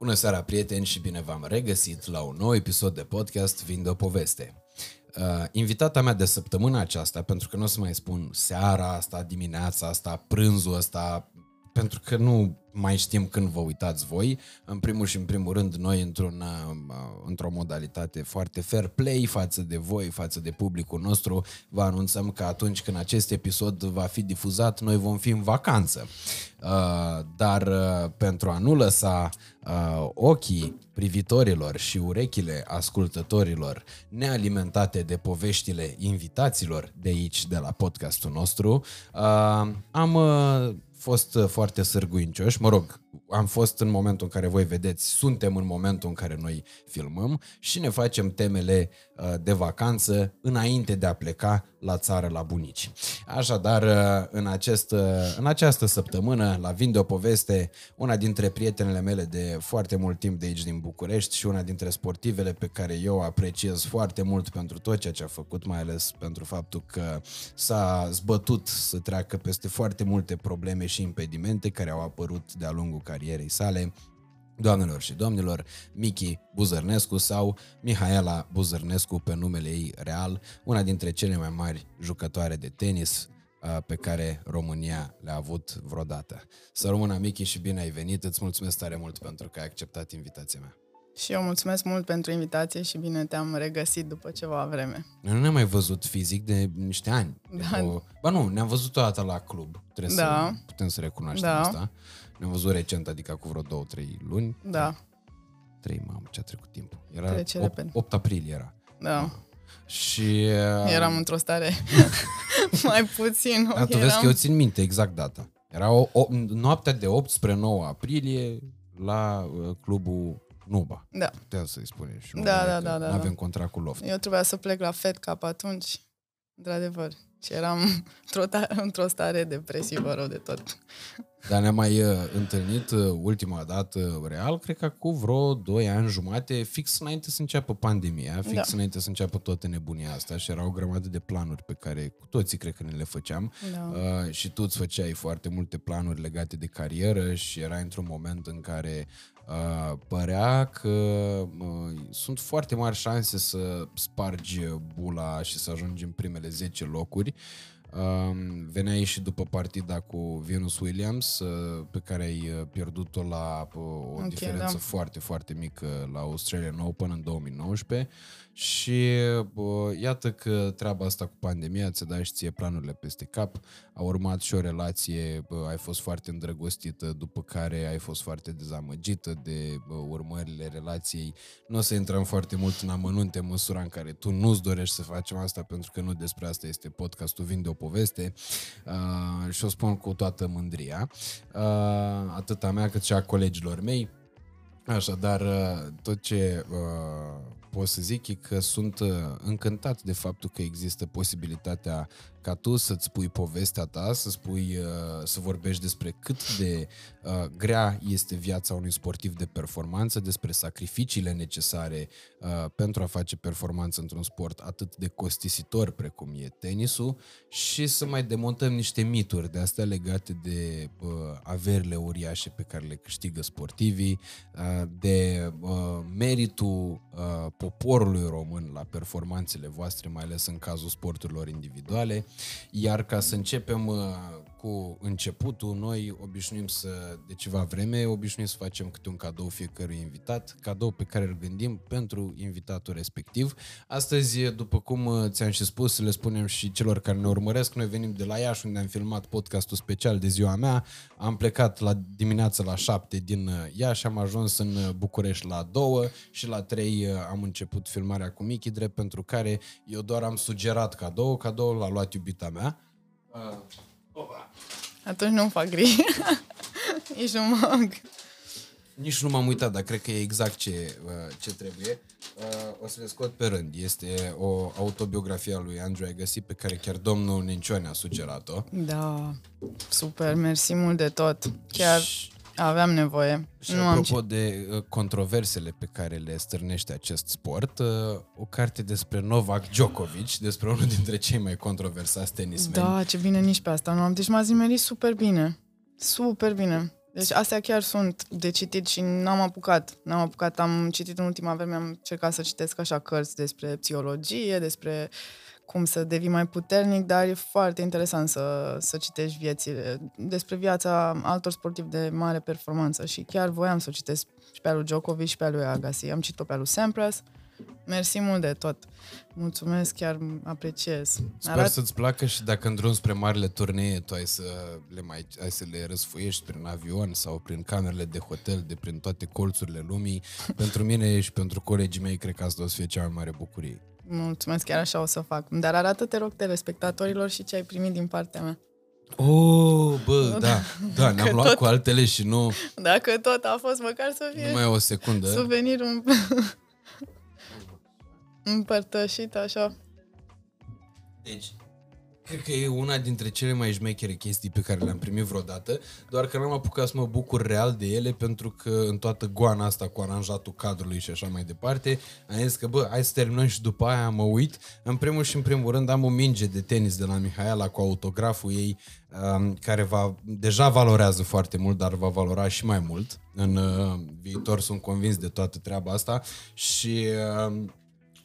Bună seara, prieteni, și bine v-am regăsit la un nou episod de podcast Vinde o poveste. Uh, invitata mea de săptămâna aceasta, pentru că nu o să mai spun seara asta, dimineața asta, prânzul ăsta, pentru că nu mai știm când vă uitați voi. În primul și în primul rând, noi într-un, uh, într-o modalitate foarte fair play față de voi, față de publicul nostru, vă anunțăm că atunci când acest episod va fi difuzat, noi vom fi în vacanță. Uh, dar uh, pentru a nu lăsa ochii privitorilor și urechile ascultătorilor nealimentate de poveștile invitaților de aici, de la podcastul nostru, am fost uh, foarte sârguincioși, mă rog, am fost în momentul în care voi vedeți, suntem în momentul în care noi filmăm și ne facem temele uh, de vacanță înainte de a pleca la țară la bunici. Așadar, uh, în, acest, în această săptămână, la Vinde o poveste, una dintre prietenele mele de foarte mult timp de aici din București și una dintre sportivele pe care eu apreciez foarte mult pentru tot ceea ce a făcut, mai ales pentru faptul că s-a zbătut să treacă peste foarte multe probleme și impedimente care au apărut de-a lungul carierei sale, Doamnelor și domnilor, Miki Buzărnescu sau Mihaela Buzărnescu pe numele ei real, una dintre cele mai mari jucătoare de tenis uh, pe care România le-a avut vreodată. Să rămână Miki și bine ai venit, îți mulțumesc tare mult pentru că ai acceptat invitația mea. Și eu mulțumesc mult pentru invitație și bine te-am regăsit după ceva vreme. Noi nu ne-am mai văzut fizic de niște ani. Da. De o... Ba nu, ne-am văzut o dată la club. Trebuie da. să putem să recunoaștem da. asta. Ne-am văzut recent, adică cu vreo două, trei luni. Da. Trei, mamă, ce a trecut timpul. Era 8, 8 aprilie era. Da. Ah. Și... Uh... Eram într-o stare mai puțin. Da, tu eram... vezi că eu țin minte exact data. Era o, o, noaptea de 8 spre 9 aprilie la uh, clubul Nuba. Da. Puteam să-i spune și da, da, da, da, Nu avem da. contract cu Loft. Eu trebuia să plec la Fed Cup atunci, într-adevăr. Și eram într-o, într-o stare depresivă rău de tot. Dar ne-am mai uh, întâlnit uh, ultima dată real, cred că cu vreo 2 ani jumate, fix înainte să înceapă pandemia, fix da. înainte să înceapă toată nebunia asta și erau o grămadă de planuri pe care cu toții cred că ne le făceam da. uh, și tu îți făceai foarte multe planuri legate de carieră și era într-un moment în care Uh, părea că uh, sunt foarte mari șanse să spargi bula și să ajungi în primele 10 locuri. Uh, veneai și după partida cu Venus Williams, uh, pe care ai uh, pierdut-o la uh, o okay, diferență da. foarte, foarte mică la Australian Open în 2019 și bă, iată că treaba asta cu pandemia ți da și ție planurile peste cap. A urmat și o relație, bă, ai fost foarte îndrăgostită, după care ai fost foarte dezamăgită de bă, urmările relației. Nu o să intrăm foarte mult în amănunte în măsura în care tu nu-ți dorești să facem asta, pentru că nu despre asta este podcastul Vinde o poveste uh, și o spun cu toată mândria, uh, atât a mea cât și a colegilor mei. Așadar, tot ce uh, pot să zic e că sunt uh, încântat de faptul că există posibilitatea ca tu să-ți spui povestea ta, să spui, uh, să vorbești despre cât de uh, grea este viața unui sportiv de performanță, despre sacrificiile necesare pentru a face performanță într-un sport atât de costisitor precum e tenisul și să mai demontăm niște mituri de astea legate de averile uriașe pe care le câștigă sportivii, de meritul poporului român la performanțele voastre, mai ales în cazul sporturilor individuale. Iar ca să începem uh, cu începutul, noi obișnuim să, de ceva vreme, obișnuim să facem câte un cadou fiecărui invitat, cadou pe care îl gândim pentru invitatul respectiv. Astăzi, după cum uh, ți-am și spus, le spunem și celor care ne urmăresc, noi venim de la Iași, unde am filmat podcastul special de ziua mea, am plecat la dimineața la 7 din uh, Iași, am ajuns în București la 2 și la 3 am început filmarea cu Michi, drept pentru care eu doar am sugerat cadou, cadoul l-a luat iubita mea. Uh, opa. Atunci nu-mi fac gri. Nici nu mă... Nici nu m-am uitat, dar cred că e exact ce, uh, ce trebuie. Uh, o să le scot pe rând. Este o autobiografie a lui Andrew Agassi pe care chiar domnul Nincioane a sugerat-o. Da, super, mersi mult de tot. Chiar Aveam nevoie. Și nu apropo am... de uh, controversele pe care le stârnește acest sport, uh, o carte despre Novak Djokovic, despre unul dintre cei mai controversați tenismeni. Da, ce bine nici pe asta nu am. Deci m-a zimerit super bine. Super bine. Deci astea chiar sunt de citit și n-am apucat. N-am apucat, am citit în ultima vreme, am încercat să citesc așa cărți despre psihologie, despre cum să devii mai puternic, dar e foarte interesant să, să citești viețile, despre viața altor sportivi de mare performanță și chiar voiam să o citesc și pe al lui Djokovic și pe al lui Agassi. Am citit-o pe al lui Sampras, Mersi mult de tot. Mulțumesc, chiar apreciez. Sper Arat... să-ți placă și dacă în drum spre marile turnee tu ai să le, mai, ai să le răsfoiești prin avion sau prin camerele de hotel, de prin toate colțurile lumii. pentru mine și pentru colegii mei, cred că asta o să fie cea mai mare bucurie. Mulțumesc, chiar așa o să fac. Dar arată, te rog, telespectatorilor și ce ai primit din partea mea. Oh, bă, da, da, ne-am luat tot, cu altele și nu... Dacă tot a fost, măcar să fie... Numai o secundă. Suvenirul împărtășit așa. Deci, cred că e una dintre cele mai șmechere chestii pe care le-am primit vreodată, doar că n-am apucat să mă bucur real de ele pentru că în toată goana asta cu aranjatul cadrului și așa mai departe, am zis că bă, hai să terminăm și după aia mă uit. În primul și în primul rând am o minge de tenis de la Mihaela cu autograful ei um, care va, deja valorează foarte mult, dar va valora și mai mult. În uh, viitor sunt convins de toată treaba asta și uh,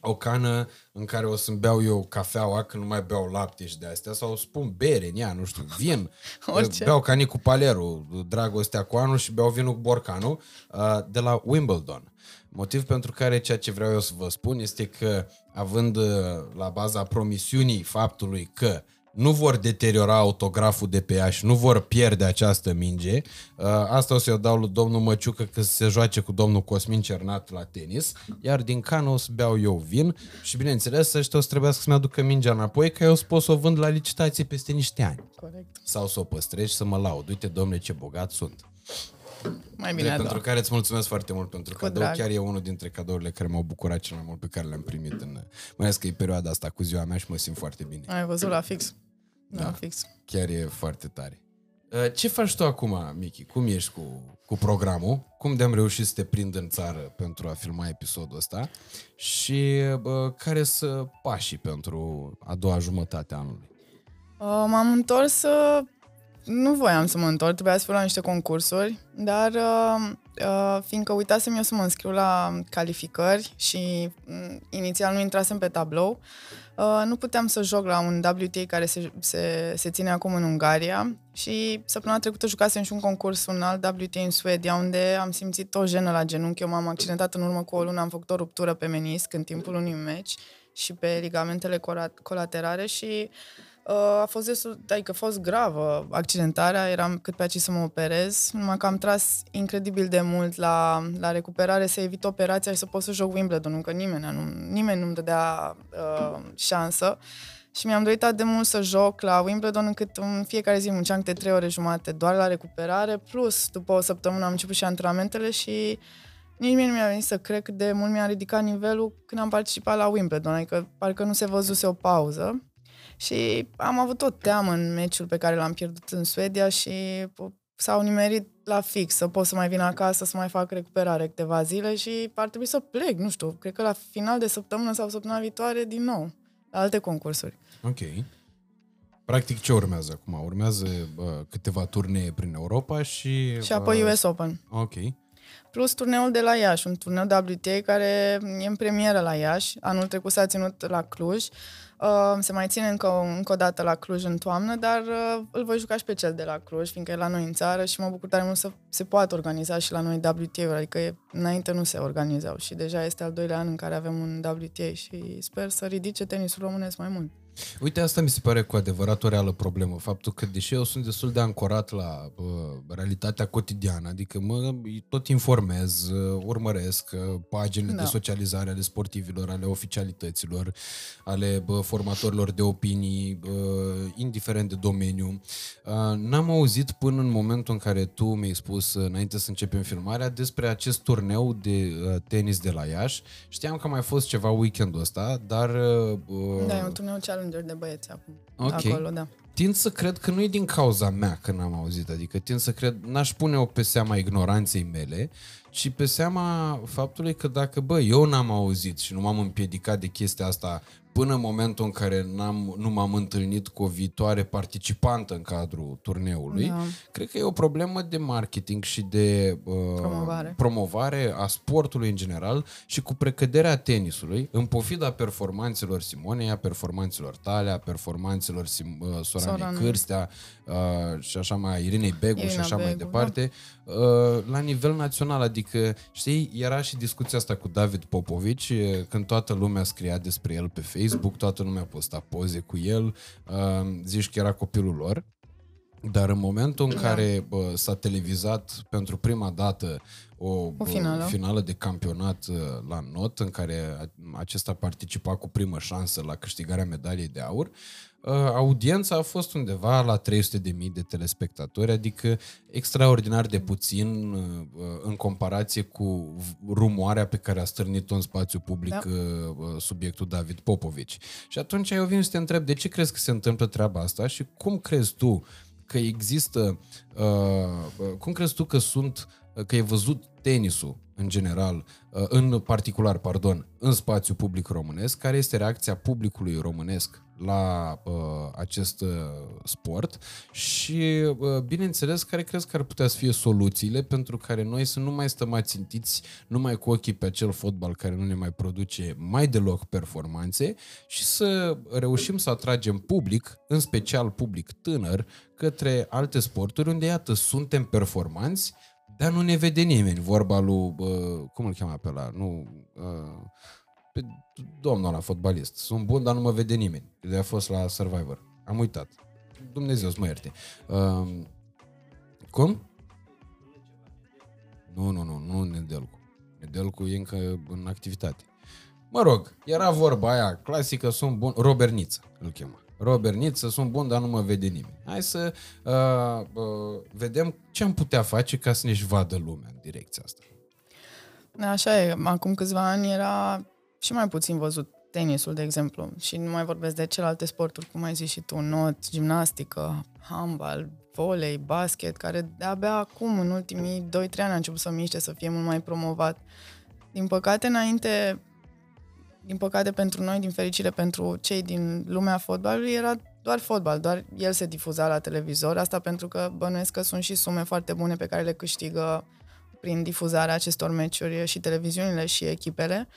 o cană în care o să-mi beau eu cafeaua când nu mai beau lapte și de astea sau spun bere în ea, nu știu, vin. Orice. Beau cani cu paleru, dragostea cu anul și beau vinul cu borcanul uh, de la Wimbledon. Motiv pentru care ceea ce vreau eu să vă spun este că având uh, la baza promisiunii faptului că nu vor deteriora autograful de pe ea și nu vor pierde această minge. Uh, asta o să-i dau lui domnul Măciucă că se joace cu domnul Cosmin Cernat la tenis, iar din cană o să beau eu vin și bineînțeles ăștia o să trebuiască să-mi aducă mingea înapoi că eu o să pot să o vând la licitație peste niște ani. Corect. Sau să o păstrez și să mă laud. Uite, domnule, ce bogat sunt. Mai bine, de, pentru care îți mulțumesc foarte mult pentru Cu cadou. Drag. Chiar e unul dintre cadourile care m-au bucurat cel mai mult pe care le-am primit în... Mai ales că e perioada asta cu ziua mea și mă simt foarte bine. Ai văzut la fix. Da, da, fix. Chiar e foarte tare. Uh, ce faci tu acum, Michi? Cum ești cu, cu programul? Cum de-am reușit să te prind în țară pentru a filma episodul ăsta? Și bă, care sunt pașii pentru a doua jumătate a anului? Uh, m-am întors, uh, nu voiam să mă întorc, trebuia să fiu la niște concursuri, dar uh, uh, fiindcă uitasem eu să mă înscriu la calificări și uh, inițial nu intrasem pe tablou, uh, Uh, nu puteam să joc la un WTA care se, se, se ține acum în Ungaria și săptămâna trecută jucasem și un concurs, un alt WTA în Suedia, unde am simțit o jenă la genunchi. Eu m-am accidentat în urmă cu o lună, am făcut o ruptură pe menisc în timpul unui meci și pe ligamentele colaterale și uh, Uh, a fost destul, adică a fost gravă accidentarea, eram cât pe aici să mă operez, numai că am tras incredibil de mult la, la recuperare să evit operația și să pot să joc Wimbledon, că nimeni, nu, nimeni nu-mi dădea uh, șansă. Și mi-am dorit atât de mult să joc la Wimbledon încât în fiecare zi munceam câte trei ore jumate doar la recuperare, plus după o săptămână am început și antrenamentele și nici mie nu mi-a venit să cred cât de mult mi-a ridicat nivelul când am participat la Wimbledon, adică parcă nu se văzuse o pauză. Și am avut o teamă în meciul pe care l-am pierdut în Suedia și s-au nimerit la fix, să pot să mai vin acasă, să mai fac recuperare câteva zile și ar trebui să plec, nu știu, cred că la final de săptămână sau săptămâna viitoare din nou, la alte concursuri. Ok. Practic ce urmează acum? Urmează bă, câteva turnee prin Europa și... Și apoi US Open. Ok. Plus turneul de la Iași, un turneu WTA care e în premieră la Iași. Anul trecut s-a ținut la Cluj. Uh, Uh, se mai ține încă, încă o dată la Cluj în toamnă, dar uh, îl voi juca și pe cel de la Cluj, fiindcă e la noi în țară și mă bucur tare mult să se poată organiza și la noi WTA-uri, adică e, înainte nu se organizau și deja este al doilea an în care avem un WTA și sper să ridice tenisul românesc mai mult. Uite, asta mi se pare cu adevărat o reală problemă. Faptul că, deși eu sunt destul de ancorat la uh, realitatea cotidiană, adică mă tot informez, uh, urmăresc uh, paginile da. de socializare ale sportivilor, ale oficialităților, ale uh, formatorilor de opinii, uh, indiferent de domeniu, uh, n-am auzit până în momentul în care tu mi-ai spus, uh, înainte să începem filmarea, despre acest turneu de uh, tenis de la Iași. Știam că a mai fost ceva weekendul ăsta, dar... Uh, da, e un turneu challenge Challenger de băieți acum. Okay. Acolo, da. Tind să cred că nu e din cauza mea că n-am auzit, adică tind să cred, n-aș pune-o pe seama ignoranței mele, ci pe seama faptului că dacă, bă, eu n-am auzit și nu m-am împiedicat de chestia asta până în momentul în care n-am, nu m-am întâlnit cu o viitoare participantă în cadrul turneului, da. cred că e o problemă de marketing și de uh, Promovare. promovare a sportului în general și cu precăderea tenisului, în pofida performanțelor Simonei, a performanțelor tale, a performanțelor Sim, uh, Soranei Soran. Cârstea uh, și așa mai, Irinei Begu și Irina așa mai Begu, departe, uh, la nivel național. Adică, știi, era și discuția asta cu David Popovici, uh, când toată lumea scria despre el pe Facebook, toată lumea posta poze cu el, uh, zici că era copilul lor. Dar în momentul în Da. care bă, s-a televizat pentru prima dată o, O finală. bă, finală de campionat uh, la not, în care a- acesta participa cu primă șansă la câștigarea medaliei de aur, uh, audiența a fost undeva la 300.000 de telespectatori, adică extraordinar de puțin uh, uh, în comparație cu v- rumoarea pe care a stârnit-o în spațiu public Da. uh, uh, subiectul David Popovici. Și atunci eu vin să te întreb de ce crezi că se întâmplă treaba asta și cum crezi tu că există, uh, uh, cum crezi tu că sunt, uh, că e văzut tenisul în general, uh, în particular, pardon, în spațiu public românesc, care este reacția publicului românesc la uh, acest uh, sport? Și, uh, bineînțeles, care crezi că ar putea să fie soluțiile pentru care noi să nu mai stăm ațintiți numai cu ochii pe acel fotbal care nu ne mai produce mai deloc performanțe și să reușim să atragem public, în special public tânăr, către alte sporturi unde, iată, suntem performanți, dar nu ne vede nimeni. Vorba lui, uh, cum îl cheamă pe ăla? Nu, uh, pe domnul ăla, fotbalist. Sunt bun, dar nu mă vede nimeni. De a fost la Survivor. Am uitat. Dumnezeu să mă ierte. Uh, cum? Nu, nu, nu, nu Nedelcu. Nedelcu e încă în activitate. Mă rog, era vorba aia clasică, sunt bun, Robert Niță îl chema. Robert Niță, sunt bun, dar nu mă vede nimeni. Hai să uh, uh, vedem ce am putea face ca să ne-și vadă lumea în direcția asta. Da, Așa e. Acum câțiva ani era și mai puțin văzut tenisul, de exemplu. Și nu mai vorbesc de celelalte sporturi, cum ai zis și tu, not, gimnastică, handbal, volei, basket, care de-abia acum, în ultimii 2-3 ani, a început să miște, să fie mult mai promovat. Din păcate, înainte, din păcate pentru noi, din fericire pentru cei din lumea fotbalului, era doar fotbal, doar el se difuza la televizor. Asta pentru că bănuiesc că sunt și sume foarte bune pe care le câștigă prin difuzarea acestor meciuri și televiziunile și echipele.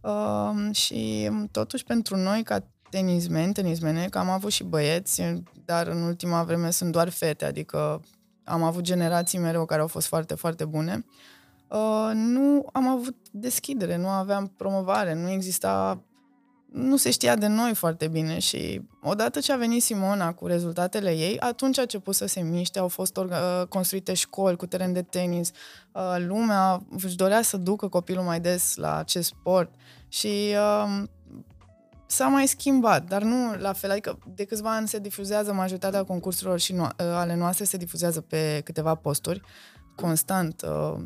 Uh, și totuși pentru noi ca tenismeni, tenismene, că am avut și băieți, dar în ultima vreme sunt doar fete, adică am avut generații mereu care au fost foarte, foarte bune. Uh, nu am avut deschidere, nu aveam promovare, nu exista nu se știa de noi foarte bine și odată ce a venit Simona cu rezultatele ei, atunci a început să se miște, au fost orga- construite școli cu teren de tenis, uh, lumea își dorea să ducă copilul mai des la acest sport și uh, s-a mai schimbat, dar nu la fel, adică de câțiva ani se difuzează majoritatea concursurilor și no- ale noastre se difuzează pe câteva posturi, constant. Uh,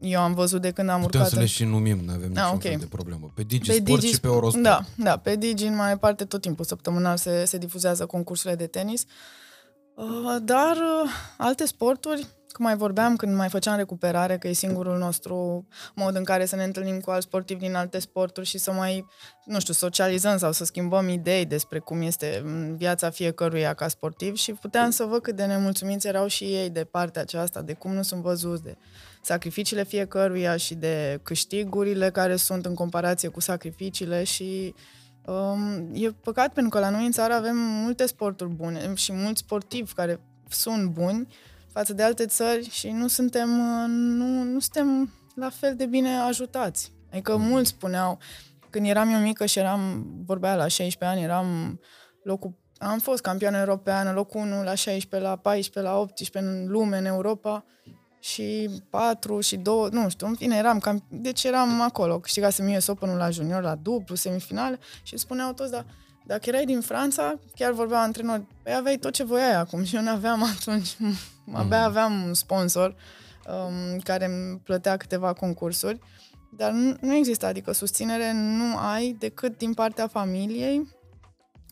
eu am văzut de când am Putem urcat... să le și numim, nu avem niciun Ah, ok. fel de problemă. Pe DigiSport și pe Eurosport. Da, da, pe Digi în mai parte tot timpul săptămânal se, se difuzează concursurile de tenis. Uh, Dar uh, alte sporturi, cum mai vorbeam când mai făceam recuperare, că e singurul nostru mod în care să ne întâlnim cu alți sportivi din alte sporturi și să mai, nu știu, socializăm sau să schimbăm idei despre cum este mm, viața fiecăruia ca sportiv și puteam să văd cât de nemulțumiți erau și ei de partea aceasta, de cum nu sunt văzuți, de sacrificiile fiecăruia și de câștigurile care sunt în comparație cu sacrificiile și um, e păcat pentru că la noi în țară avem multe sporturi bune și mulți sportivi care sunt buni față de alte țări și nu suntem, uh, nu, nu suntem la fel de bine ajutați. Adică mulți spuneau, când eram eu mică și eram, vorbea la 16 ani, eram locul, am fost campioană europeană, locul 1 la 16, la 14, la 18 în lume, în Europa și 4 și 2, nu știu, în fine, eram cam, deci eram acolo, câștigasem US Open-ul la junior, la dublu, semifinale și spuneau toți, da, dacă erai din Franța, chiar vorbeau antrenori, păi aveai tot ce voiai acum. Și eu nu aveam atunci, abia aveam un sponsor um, care îmi plătea câteva concursuri, dar nu, nu există, adică susținere nu ai decât din partea familiei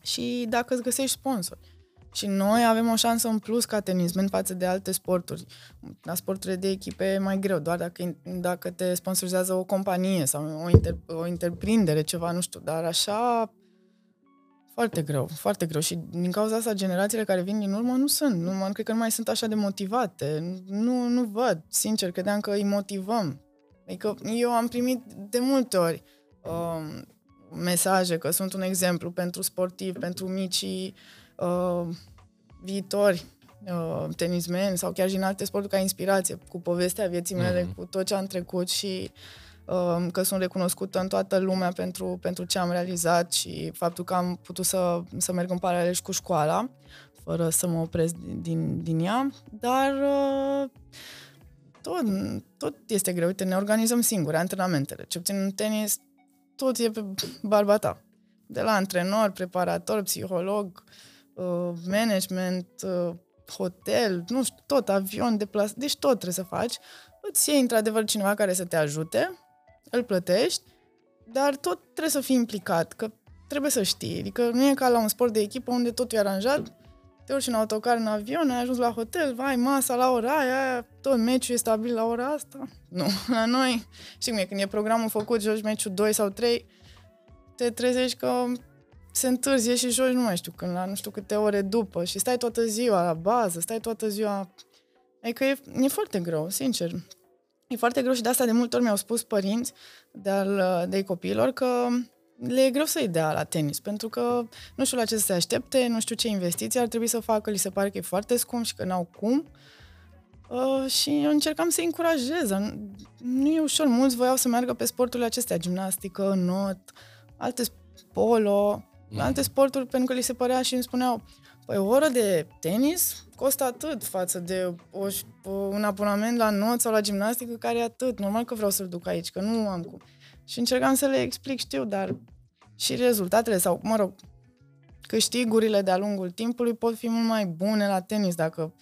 și dacă îți găsești sponsori. Și noi avem o șansă în plus ca tenismen față de alte sporturi. La sporturile de echipe e mai greu, doar dacă, dacă te sponsorizează o companie sau o, inter, o întreprindere, ceva, nu știu. Dar așa, foarte greu, foarte greu. Și din cauza asta, generațiile care vin din urmă nu sunt. Nu, nu cred că nu mai sunt așa de motivate. Nu, nu văd. Sincer, credeam că îi motivăm. Adică eu am primit de multe ori uh, mesaje că sunt un exemplu pentru sportivi, pentru micii uh, viitori uh, tenismeni sau chiar și în alte sporturi ca inspirație, cu povestea vieții mele, mm-hmm. cu tot ce am trecut și uh, că sunt recunoscută în toată lumea pentru, pentru ce am realizat și faptul că am putut să, să merg în paralel și cu școala, fără să mă opresc din, din, din ea, dar uh, tot, tot este greu. Uite, ne organizăm singuri antrenamentele. Ce puțin în tenis, tot e pe barba ta. De la antrenor, preparator, psiholog, uh, management, uh, hotel, nu știu, tot, avion, deplas, deci tot trebuie să faci. Îți iei într-adevăr cineva care să te ajute, îl plătești, dar tot trebuie să fii implicat, că trebuie să știi. Adică nu e ca la un sport de echipă unde totul e aranjat, te urci în autocar, în avion, ai ajuns la hotel, vai, masa la ora aia, tot meciul e stabil la ora asta. Nu, la noi, știi cum e, când e programul făcut, joci meciul 2 sau 3, te trezești că se întârzie și joci, nu mai știu când, la nu știu câte ore după și stai toată ziua la bază, stai toată ziua... Adică e, e foarte greu, sincer. E foarte greu și de asta de multe ori mi-au spus părinți de-al, de copiilor că le e greu să-i dea la tenis, pentru că nu știu la ce să se aștepte, nu știu ce investiții ar trebui să facă, li se pare că e foarte scump și că n-au cum. Uh, și eu încercam să-i încurajez. Nu e ușor. Mulți voiau să meargă pe sporturile acestea, gimnastică, not, alte polo, mm. alte sporturi, pentru că li se părea și îmi spuneau, păi o oră de tenis costă atât față de o, un abonament la not sau la gimnastică care e atât. Normal că vreau să-l duc aici, că nu am cum. Și încercam să le explic, știu, dar și rezultatele sau, mă rog, câștigurile de-a lungul timpului pot fi mult mai bune la tenis dacă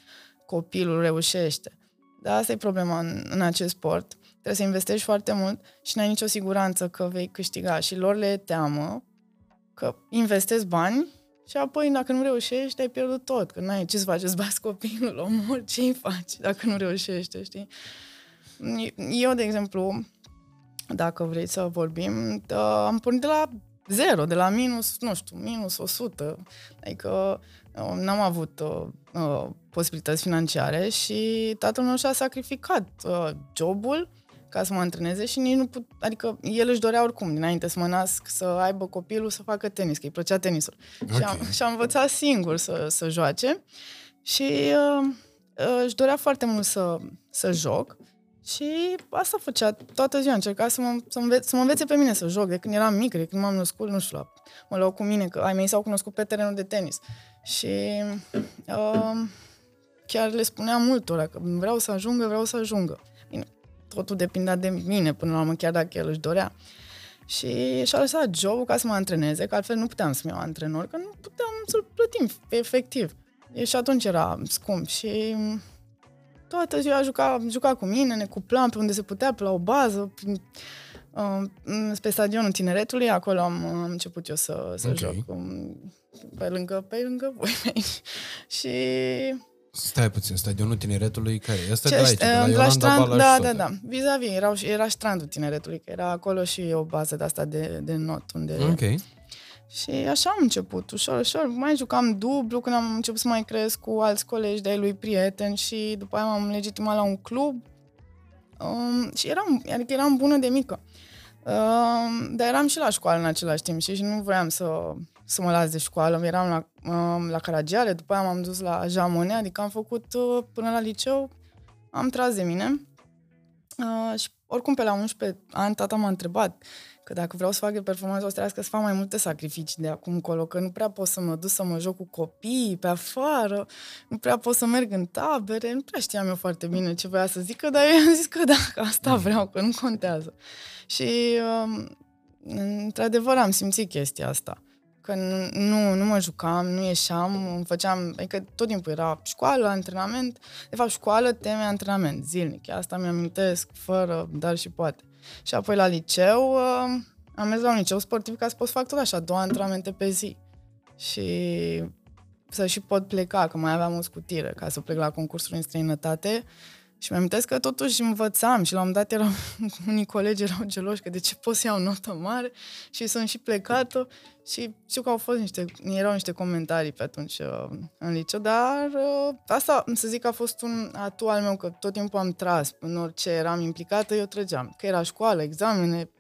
copilul reușește. Dar asta e problema în, în acest sport. Trebuie să investești foarte mult și n-ai nicio siguranță că vei câștiga. Și lor le teamă că investezi bani și apoi dacă nu reușești, ai pierdut tot. Că n-ai ce să faci, îți bați copilul, omor, ce îi faci dacă nu reușește, știi? Eu, de exemplu, dacă vrei să vorbim, am pornit de la zero, de la minus, nu știu, minus 100. Adică uh, n-am avut uh, uh, posibilități financiare și tatăl meu și-a sacrificat uh, jobul ca să mă antreneze și nici nu put, adică el își dorea oricum, dinainte să mă nasc, să aibă copilul să facă tenis, că îi plăcea tenisul. Okay. Și, am, și am învățat singur să, să joace și uh, uh, își dorea foarte mult să, să joc și asta făcea toată ziua, încerca să mă, să, înveț, să mă învețe pe mine să joc, de când eram mic, de când m-am născut, nu știu, la, mă luau cu mine, că ai mei s-au cunoscut pe terenul de tenis. Și uh, chiar le spuneam multora că vreau să ajungă, vreau să ajungă. Bine, totul depindea de mine până la urmă, chiar dacă el își dorea. Și și-a lăsat jobul ca să mă antreneze, că altfel nu puteam să-mi iau antrenor, că nu puteam să-l plătim efectiv. Și atunci era scump și toată ziua juca, juca cu mine, ne cuplam pe unde se putea, pe la o bază, prin, uh, pe stadionul tineretului, acolo am, am început eu să, să okay. joc um, pe lângă, pe lângă voi Și Stai puțin, stadionul tineretului care e? Asta Ce, de aici, de la, la strand, Da, da, da. Vis-a-vis, era, era strandul tineretului, că era acolo și o bază de asta de, de not. Unde... Ok. Și așa am început, ușor, ușor. Mai jucam dublu când am început să mai cresc cu alți colegi de-ai lui prieteni și după aia m-am legitimat la un club. Um, și eram, adică eram bună de mică. Um, dar eram și la școală în același timp și, și nu voiam să, să mă las de școală. Eram la, um, la Caragiale, după aia m-am dus la Jamone, adică am făcut uh, până la liceu, am tras de mine. Uh, și oricum pe la 11 ani tata m-a întrebat Că dacă vreau să fac de performanță, o să trebuiască să fac mai multe sacrificii de acum încolo, că nu prea pot să mă duc să mă joc cu copii pe afară, nu prea pot să merg în tabere, nu prea știam eu foarte bine ce voia să zică, dar eu am zis că da, că asta vreau, că nu contează. Și, um, într-adevăr, am simțit chestia asta că nu, nu mă jucam, nu ieșeam, îmi făceam, adică tot timpul era școală, antrenament, de fapt școală, teme, antrenament, zilnic. Asta mi-amintesc, fără, dar și poate. Și apoi la liceu, uh, am mers la un liceu sportiv ca să pot să fac tot așa, două antrenamente pe zi. Și să și pot pleca, că mai aveam o scutire ca să plec la concursuri în străinătate. Și mi-am că totuși învățam și la un moment dat erau, unii colegi erau geloși că de ce pot să iau notă mare și sunt și plecată și știu că au fost niște, erau niște comentarii pe atunci uh, în liceu, dar uh, asta, să zic, a fost un atu al meu, că tot timpul am tras în orice eram implicată, eu trăgeam. Că era școală, examene,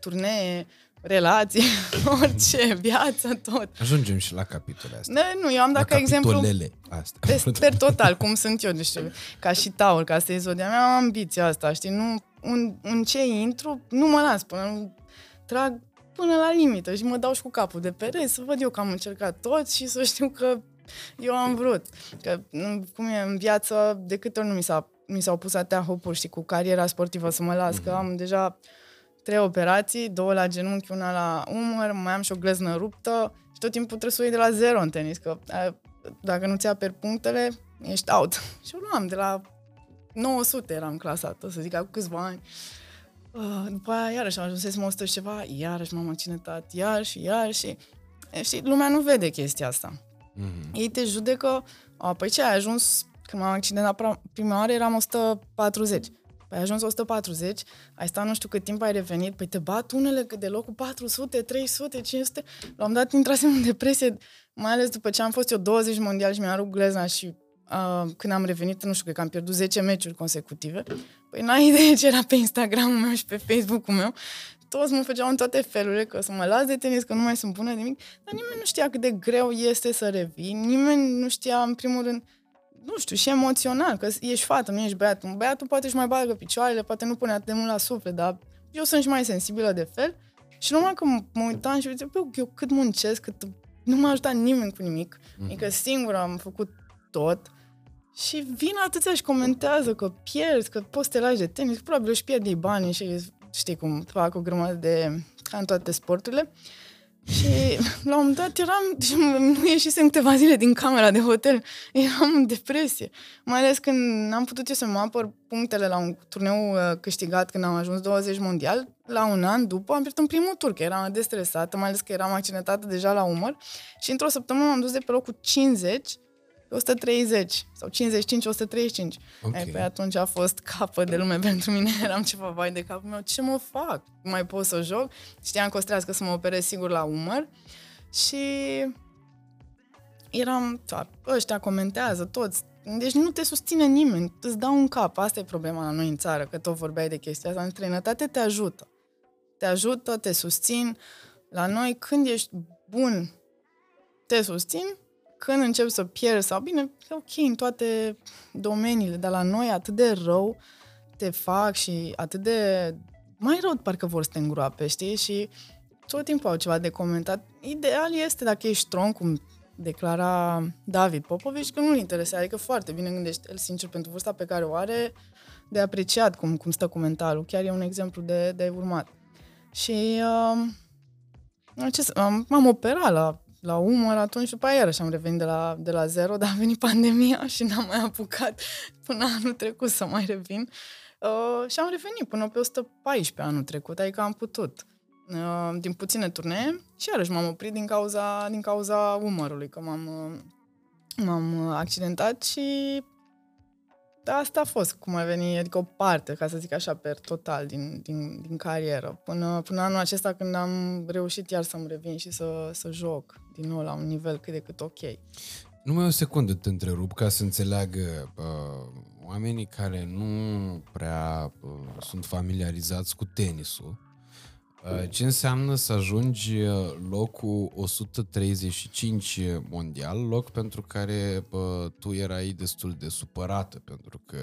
turnee, relații, orice, viața, tot. Ajungem și la capitole astea. Ne, nu, eu am dat la ca exemplu... astea. Pe total, cum sunt eu, deci, ca și taur, ca să zodia mea, am ambiția asta, știi, nu, în, în ce intru, nu mă las până, nu, trag până la limită și mă dau și cu capul de pereți să văd eu că am încercat tot și să știu că eu am vrut. Că, cum e în viață, de câte ori nu mi, s-a, mi s-au pus atâtea hopuri, știi, cu cariera sportivă să mă las, mm-hmm. că am deja trei operații, două la genunchi, una la umăr, mai am și o gleznă ruptă și tot timpul trebuie să o iei de la zero în tenis, că dacă nu ți per punctele, ești out. Și eu luam de la 900 eram clasată, să zic, acum câțiva ani. Uh, după aia, iarăși, am ajunsesem 100 și ceva, iarăși m-am accidentat, iarăși, iarăși. Și lumea nu vede chestia asta. Mm-hmm. Ei te judecă, a, păi ce, ai ajuns, când m-am accidentat prima oară, eram 140. Păi ai ajuns 140, ai stat nu știu cât timp ai revenit, păi te bat unele de locul 400, 300, 500. La un dat intrasem în depresie, mai ales după ce am fost eu 20 mondial și mi-am rupt glezna și uh, când am revenit, nu știu, cred că am pierdut 10 meciuri consecutive. Păi n-ai idee ce era pe Instagramul meu și pe Facebook-ul meu. Toți mă făceau în toate felurile, că să mă las de tenis, că nu mai sunt bună nimic, dar nimeni nu știa cât de greu este să revin, nimeni nu știa, în primul rând, nu știu, și emoțional, că ești fată, nu ești băiat. Un băiatul poate își mai bagă picioarele, poate nu pune atât de mult la suflet, dar eu sunt și mai sensibilă de fel. Și numai că mă uitam și ziceam, eu cât muncesc, cât nu m-a ajutat nimeni cu nimic. Mm-hmm. Adică singur am făcut tot. Și vin atâția și comentează că pierzi, că poți să te lași de tenis, probabil își pierd bani și știi cum fac o grămadă de... ca în toate sporturile. Și la un moment dat eram, nu ieșisem câteva zile din camera de hotel, eram în depresie. Mai ales când n-am putut eu să mă apăr punctele la un turneu uh, câștigat când am ajuns 20 mondial. La un an după am pierdut în primul tur, că eram destresată, mai ales că eram accidentată deja la umăr. Și într-o săptămână m-am dus de pe locul 50 130 sau 55-135. Okay. Ei, păi atunci a fost capă de lume pentru mine, eram ceva vai de capul meu, ce mă fac? Mai pot să joc? Știam că o să să mă operez sigur la umăr și eram, ăștia comentează toți, deci nu te susține nimeni, îți dau un cap, asta e problema la noi în țară, că tot vorbeai de chestia asta, în străinătate te ajută. Te ajută, te susțin. La noi, când ești bun, te susțin, când încep să pierd sau bine, ok, în toate domeniile, dar la noi atât de rău te fac și atât de mai rău parcă vor să te îngroape, știi? Și tot timpul au ceva de comentat. Ideal este dacă ești strong, cum declara David Popovici, că nu-l interesează, adică foarte bine gândește el, sincer, pentru vârsta pe care o are, de apreciat cum, cum stă cu mentalul. Chiar e un exemplu de, de urmat. Și uh, ce, am, m-am operat la la umăr, atunci după aia iarăși am revenit de la, de la zero, dar a venit pandemia și n-am mai apucat până anul trecut să mai revin. Uh, și am revenit până pe 114 anul trecut, adică am putut. Uh, din puține turnee și iarăși m-am oprit din cauza, din cauza umărului, că m-am, uh, m-am accidentat și da, asta a fost cum a venit, adică o parte, ca să zic așa, per total din, din, din carieră. Până, până anul acesta când am reușit iar să-mi revin și să, să joc din nou la un nivel cât de cât ok. Numai o secundă te întrerup ca să înțeleagă uh, oamenii care nu prea uh, sunt familiarizați cu tenisul. Uh, ce înseamnă să ajungi uh, locul 135 mondial, loc pentru care bă, tu erai destul de supărată pentru că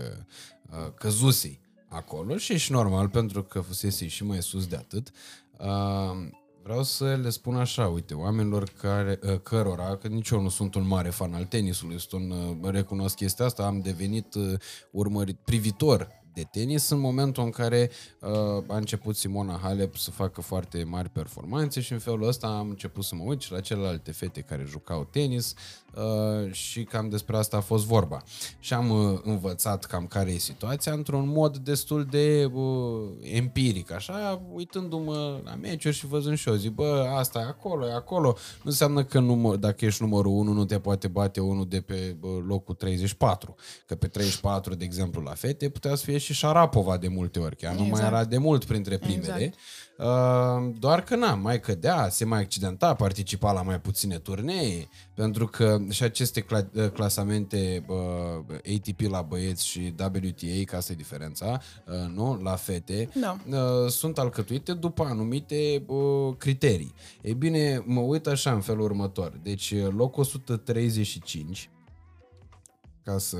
uh, căzusei acolo și ești normal pentru că fusese și mai sus de atât. Vreau să le spun așa, uite, oamenilor care, cărora, că nici eu nu sunt un mare fan al tenisului, sunt un, recunosc chestia asta, am devenit urmărit, privitor de tenis în momentul în care uh, a început Simona Halep să facă foarte mari performanțe și în felul ăsta am început să mă uit și la celelalte fete care jucau tenis uh, și cam despre asta a fost vorba. Și am uh, învățat cam care e situația într-un mod destul de uh, empiric, așa, uitându-mă la meciuri și văzând și eu, zic, bă, asta e acolo, e acolo. Nu înseamnă că număr, dacă ești numărul 1, nu te poate bate unul de pe bă, locul 34. Că pe 34, de exemplu, la fete, putea să fie și Șarapova de multe ori, chiar exact. nu mai era de mult printre primele. Exact. Uh, doar că na, mai cădea, se mai accidenta, participa la mai puține turnee, pentru că și aceste cla- uh, clasamente uh, ATP la băieți și WTA, ca asta e diferența, uh, nu, la fete, da. uh, sunt alcătuite după anumite uh, criterii. Ei bine, mă uit așa în felul următor. Deci, loc 135, ca să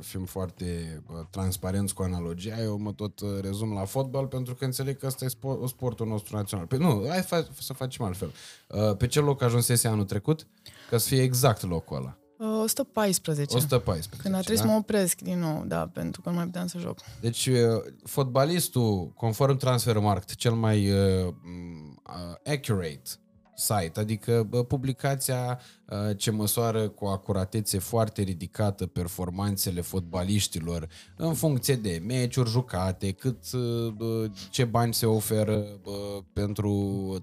fim foarte transparenți cu analogia, eu mă tot uh, rezum la fotbal pentru că înțeleg că ăsta e sportul nostru național. Pe, nu, hai fa- să facem altfel. Uh, pe ce loc ajunsese anul trecut? Ca să fie exact locul ăla. 114. 114. Când a trebuit da? să mă opresc din nou, da, pentru că nu mai puteam să joc. Deci, uh, fotbalistul, conform Transfermarkt, cel mai uh, accurate site, adică publicația uh, ce măsoară cu acuratețe foarte ridicată performanțele fotbaliștilor în funcție de meciuri jucate, cât uh, ce bani se oferă pentru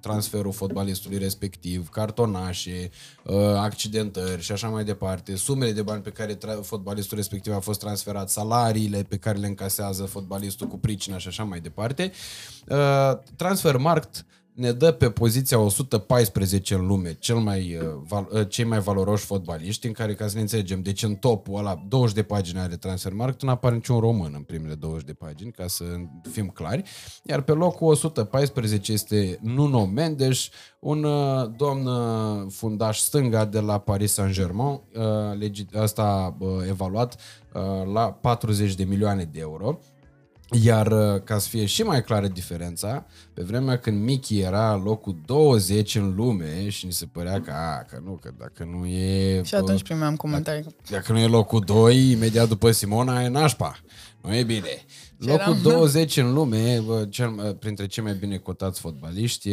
transferul fotbalistului respectiv, cartonașe, uh, accidentări și așa mai departe, sumele de bani pe care fotbalistul respectiv a fost transferat, salariile pe care le încasează fotbalistul cu pricina și așa mai departe. Transfermarkt ne dă pe poziția 114 în lume cel mai, uh, uh, cei mai valoroși fotbaliști, în care, ca să ne înțelegem, deci în topul ăla 20 de pagini are Transfermarkt, nu apare niciun român în primele 20 de pagini, ca să fim clari, iar pe locul 114 este Nuno Mendes, un uh, domn fundaș stânga de la Paris Saint-Germain, asta evaluat la 40 de milioane de euro. Iar uh, ca să fie și mai clară diferența, pe vremea când Mickey era locul 20 în lume și ni se părea că, a, că nu, că dacă nu e... Și atunci primeam comentarii. Dacă, dacă nu e locul 2, imediat după Simona, e nașpa. Nu e bine. Locul 20 în lume, cel, printre cei mai bine cotați fotbaliști,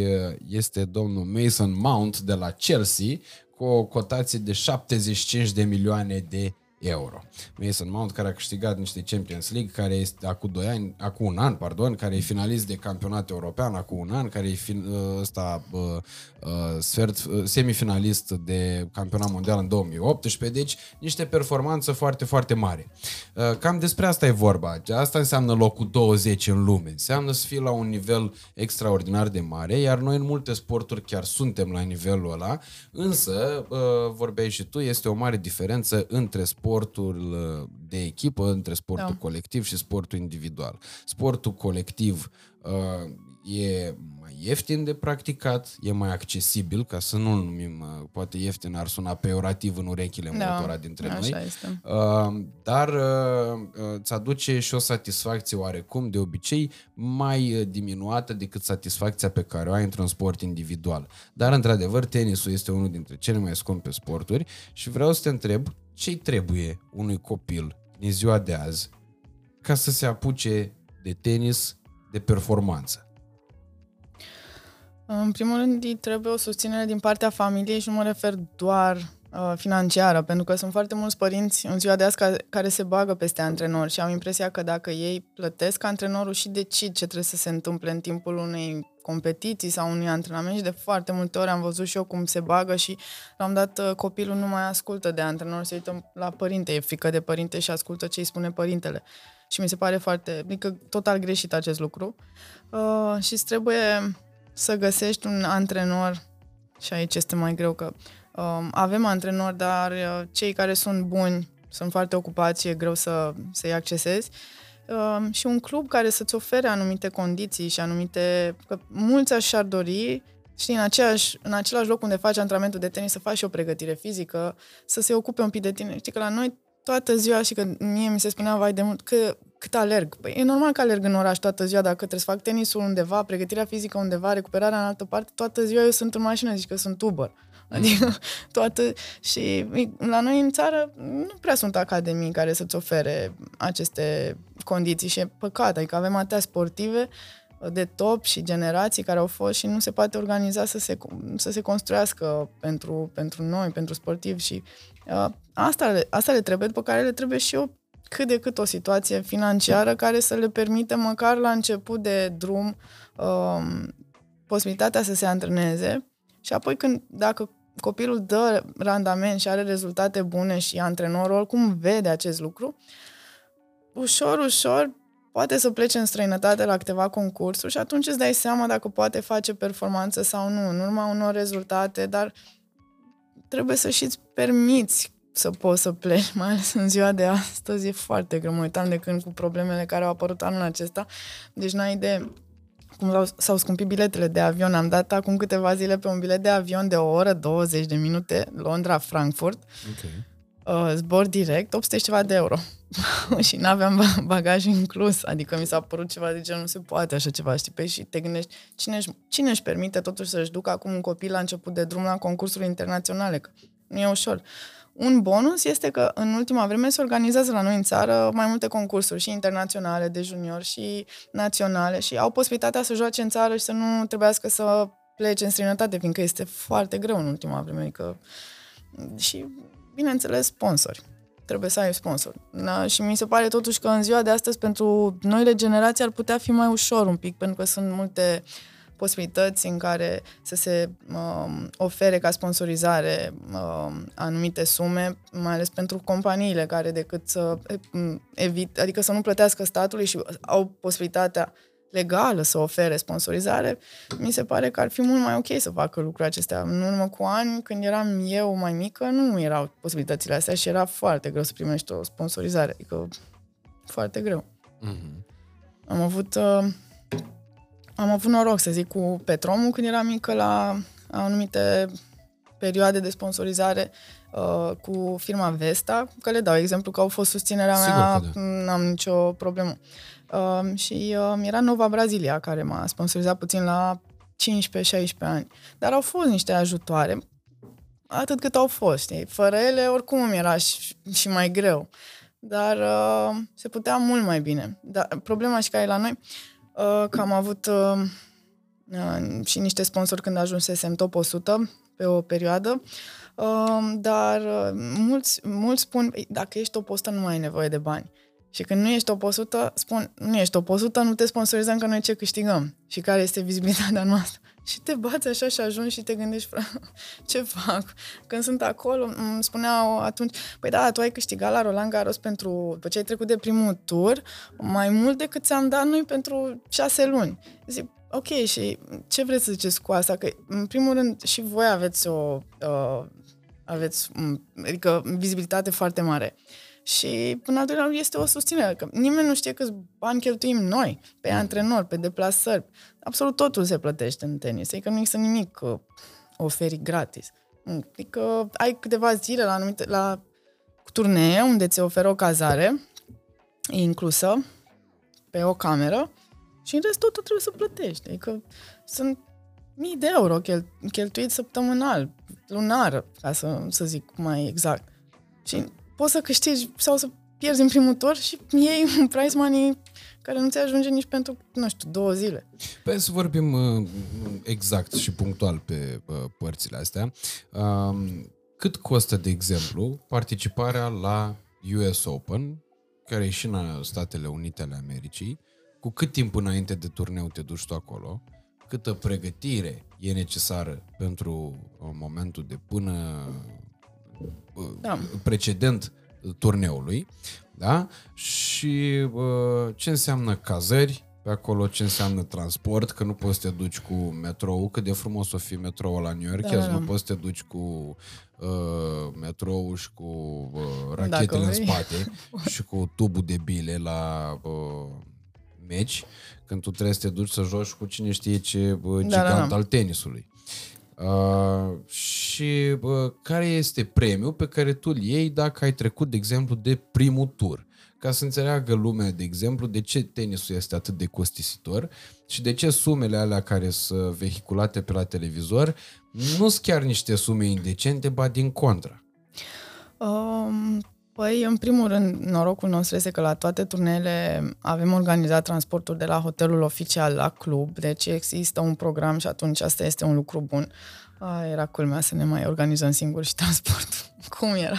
este domnul Mason Mount de la Chelsea, cu o cotație de 75 de milioane de euro. Mason Mount, care a câștigat niște Champions League, care este acum 2 ani, acum un an, pardon, care e finalist de campionat european acum un an, care e fin, ă, ăsta, uh, uh, sfert, uh, semifinalist de campionat mondial în 2018, deci niște performanță foarte, foarte mare. Uh, cam despre asta e vorba. Asta înseamnă locul 20 în lume. Înseamnă să fii la un nivel extraordinar de mare, iar noi în multe sporturi chiar suntem la nivelul ăla, însă, uh, vorbeai și tu, este o mare diferență între sport sportul uh, de echipă, între sportul da. colectiv și sportul individual. Sportul colectiv uh, e mai ieftin de practicat, e mai accesibil, ca să nu-l numim, uh, poate ieftin ar suna peorativ în urechile da, multora dintre așa noi, este. Uh, dar uh, uh, îți aduce și o satisfacție oarecum, de obicei, mai diminuată decât satisfacția pe care o ai într-un sport individual. Dar, într-adevăr, tenisul este unul dintre cele mai scumpe sporturi și vreau să te întreb ce trebuie unui copil din ziua de azi ca să se apuce de tenis de performanță? În primul rând, îi trebuie o susținere din partea familiei și nu mă refer doar uh, financiară, pentru că sunt foarte mulți părinți în ziua de azi care, care se bagă peste antrenori și am impresia că dacă ei plătesc antrenorul și decid ce trebuie să se întâmple în timpul unei competiții sau unui antrenament și de foarte multe ori am văzut și eu cum se bagă și la un dat uh, copilul nu mai ascultă de antrenor, se uită la părinte, e frică de părinte și ascultă ce îi spune părintele. Și mi se pare foarte, adică total greșit acest lucru. Uh, și trebuie să găsești un antrenor și aici este mai greu că uh, avem antrenori, dar uh, cei care sunt buni sunt foarte ocupați și e greu să, să-i accesezi. Uh, și un club care să-ți ofere anumite condiții și anumite... Că mulți și-ar dori și în, aceeași, în același loc unde faci antrenamentul de tenis să faci și o pregătire fizică, să se ocupe un pic de tine. Știi că la noi toată ziua și că mie mi se spunea vai de mult că cât alerg. Păi e normal că alerg în oraș toată ziua, dacă trebuie să fac tenisul undeva, pregătirea fizică undeva, recuperarea în altă parte, toată ziua eu sunt în mașină, zic că sunt Uber. Adică toată... Și la noi în țară nu prea sunt academii care să-ți ofere aceste condiții și e păcat. Adică avem atâtea sportive de top și generații care au fost și nu se poate organiza să se, să se construiască pentru, pentru noi, pentru sportivi și uh, asta, asta le trebuie, după care le trebuie și eu cât de cât o situație financiară care să le permită măcar la început de drum uh, posibilitatea să se antreneze și apoi când, dacă copilul dă randament și are rezultate bune și antrenorul oricum vede acest lucru, ușor, ușor poate să plece în străinătate la câteva concursuri și atunci îți dai seama dacă poate face performanță sau nu, în urma unor rezultate, dar trebuie să și-ți permiți să poți să pleci, mai ales în ziua de astăzi, e foarte greu. Mă uitam de când cu problemele care au apărut anul acesta, deci n-ai idee cum s-au scumpit biletele de avion. Am dat acum câteva zile pe un bilet de avion de o oră, 20 de minute, Londra-Frankfurt. Okay. Uh, zbor direct, 800 ceva de euro. și n-aveam bagaj inclus, adică mi s-a părut ceva de genul, nu se poate așa ceva, știi? Păi și te gândești, cine își, cine își permite totuși să-și ducă acum un copil la început de drum la concursuri internaționale? Că nu e ușor. Uh, un bonus este că în ultima vreme se organizează la noi în țară mai multe concursuri și internaționale de junior și naționale și au posibilitatea să joace în țară și să nu trebuiască să plece în străinătate, fiindcă este foarte greu în ultima vreme. Adică... Și, bineînțeles, sponsori. Trebuie să ai sponsor. Da? Și mi se pare totuși că în ziua de astăzi pentru noile generații ar putea fi mai ușor un pic, pentru că sunt multe uh, posibilități în care să se uh, ofere ca sponsorizare uh, anumite sume, mai ales pentru companiile care decât să evit, adică să nu plătească statului și au posibilitatea legală să ofere sponsorizare, mi se pare că ar fi mult mai ok să facă lucrurile acestea. În urmă cu ani, când eram eu mai mică, nu erau posibilitățile astea și era foarte greu să primești o sponsorizare. Adică foarte greu. Mm-hmm. Am avut uh, am avut noroc, să zic, cu Petromul când eram mică la anumite perioade de sponsorizare uh, cu firma Vesta, că le dau exemplu că au fost susținerea Sigur mea, da. n-am nicio problemă. Uh, și uh, era Nova Brazilia care m-a sponsorizat puțin la 15-16 ani. Dar au fost niște ajutoare, atât cât au fost. Știi? Fără ele, oricum mi era și, și mai greu. Dar uh, se putea mult mai bine. Dar problema și care e la noi, Uh, că am avut uh, uh, și niște sponsori când ajunsesem top 100 pe o perioadă, dar mulți, mulți spun, dacă ești top 100 nu mai ai nevoie de bani. Și când nu ești top 100, spun, nu ești top 100, nu te sponsorizăm că noi ce câștigăm și care este vizibilitatea noastră. Și te bați așa și ajungi și te gândești, ce fac? Când sunt acolo, îmi spuneau atunci, păi da, tu ai câștigat la Roland Garros pentru, după ce ai trecut de primul tur, mai mult decât ți-am dat noi pentru șase luni. Zic, ok, și ce vreți să ziceți cu asta? Că, în primul rând, și voi aveți o, uh, aveți, adică, vizibilitate foarte mare. Și, până al doilea este o susținere, că nimeni nu știe câți bani cheltuim noi, pe antrenori, pe deplasări. Absolut totul se plătește în tenis, adică nu există nimic uh, oferi gratis. Adică ai câteva zile la anumite, la turnee unde ți oferă o cazare inclusă pe o cameră și în rest totul trebuie să plătești. Adică sunt mii de euro chel, cheltuit săptămânal, lunar, ca să, să zic mai exact. Și poți să câștigi sau să pierzi în primul tur și iei un prize money care nu ți ajunge nici pentru, nu știu, două zile. Păi să vorbim uh, exact și punctual pe uh, părțile astea. Um, cât costă, de exemplu, participarea la US Open, care e și în Statele Unite ale Americii, cu cât timp înainte de turneu te duci tu acolo, câtă pregătire e necesară pentru uh, momentul de până da. precedent turneului, da? Și uh, ce înseamnă cazări pe acolo, ce înseamnă transport, că nu poți să te duci cu metrou, cât de frumos o fi metrou la New York, da, da. nu poți să te duci cu uh, metrou și cu uh, rachetele în spate și cu tubul de bile la uh, meci, când tu trebuie să te duci să joci cu cine știe ce uh, gigant da, da, da. al tenisului. Uh, și uh, care este premiul pe care tu îl iei dacă ai trecut, de exemplu, de primul tur? ca să înțeleagă lumea, de exemplu, de ce tenisul este atât de costisitor și de ce sumele alea care sunt vehiculate pe la televizor nu sunt chiar niște sume indecente, ba din contra. Um, Păi, în primul rând, norocul nostru este că la toate turneele avem organizat transportul de la hotelul oficial la club, deci există un program și atunci asta este un lucru bun. A, era culmea să ne mai organizăm singuri și transport. Cum era?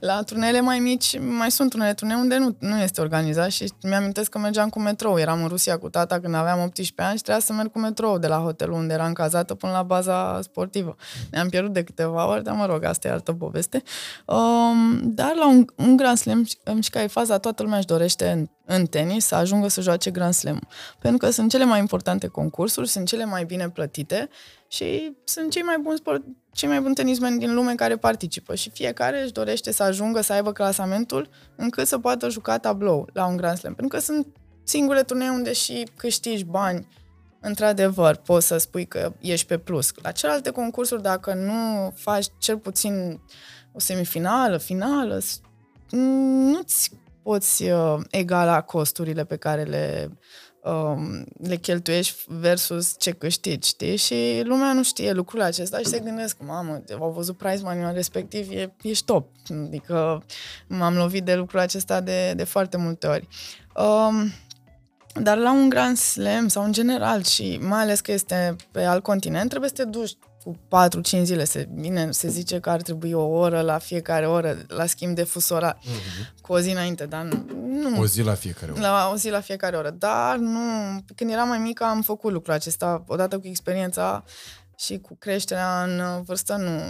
La turnele mai mici, mai sunt unele turnee unde nu, nu este organizat și mi-amintesc că mergeam cu metrou. Eram în Rusia cu tata când aveam 18 ani și trebuia să merg cu metrou de la hotelul unde eram cazată până la baza sportivă. Ne-am pierdut de câteva ori, dar mă rog, asta e altă poveste. Um, dar la un, un Grand Slam, și ca e faza, toată lumea își dorește în, în tenis să ajungă să joace Grand Slam. Pentru că sunt cele mai importante concursuri, sunt cele mai bine plătite și sunt cei mai buni sport, cei mai buni tenismeni din lume care participă și fiecare își dorește să ajungă să aibă clasamentul încât să poată juca tablou la un Grand Slam. Pentru că sunt singure turnee unde și câștigi bani, într-adevăr, poți să spui că ești pe plus. La celelalte concursuri, dacă nu faci cel puțin o semifinală, finală, nu-ți poți uh, egala costurile pe care le um, le cheltuiești versus ce câștigi, știi? Și lumea nu știe lucrul acesta și se gândesc, mamă, au văzut prize money respectiv, e, ești top. Adică m-am lovit de lucrul acesta de, de foarte multe ori. Um, dar la un Grand Slam sau în general și mai ales că este pe alt continent, trebuie să te duci cu 4-5 zile. Se, bine, se zice că ar trebui o oră la fiecare oră la schimb de fusora uh-huh. cu o zi înainte, dar nu. O zi la fiecare oră. La o zi la fiecare oră. Dar nu, când eram mai mică am făcut lucrul acesta, odată cu experiența și cu creșterea în vârstă nu,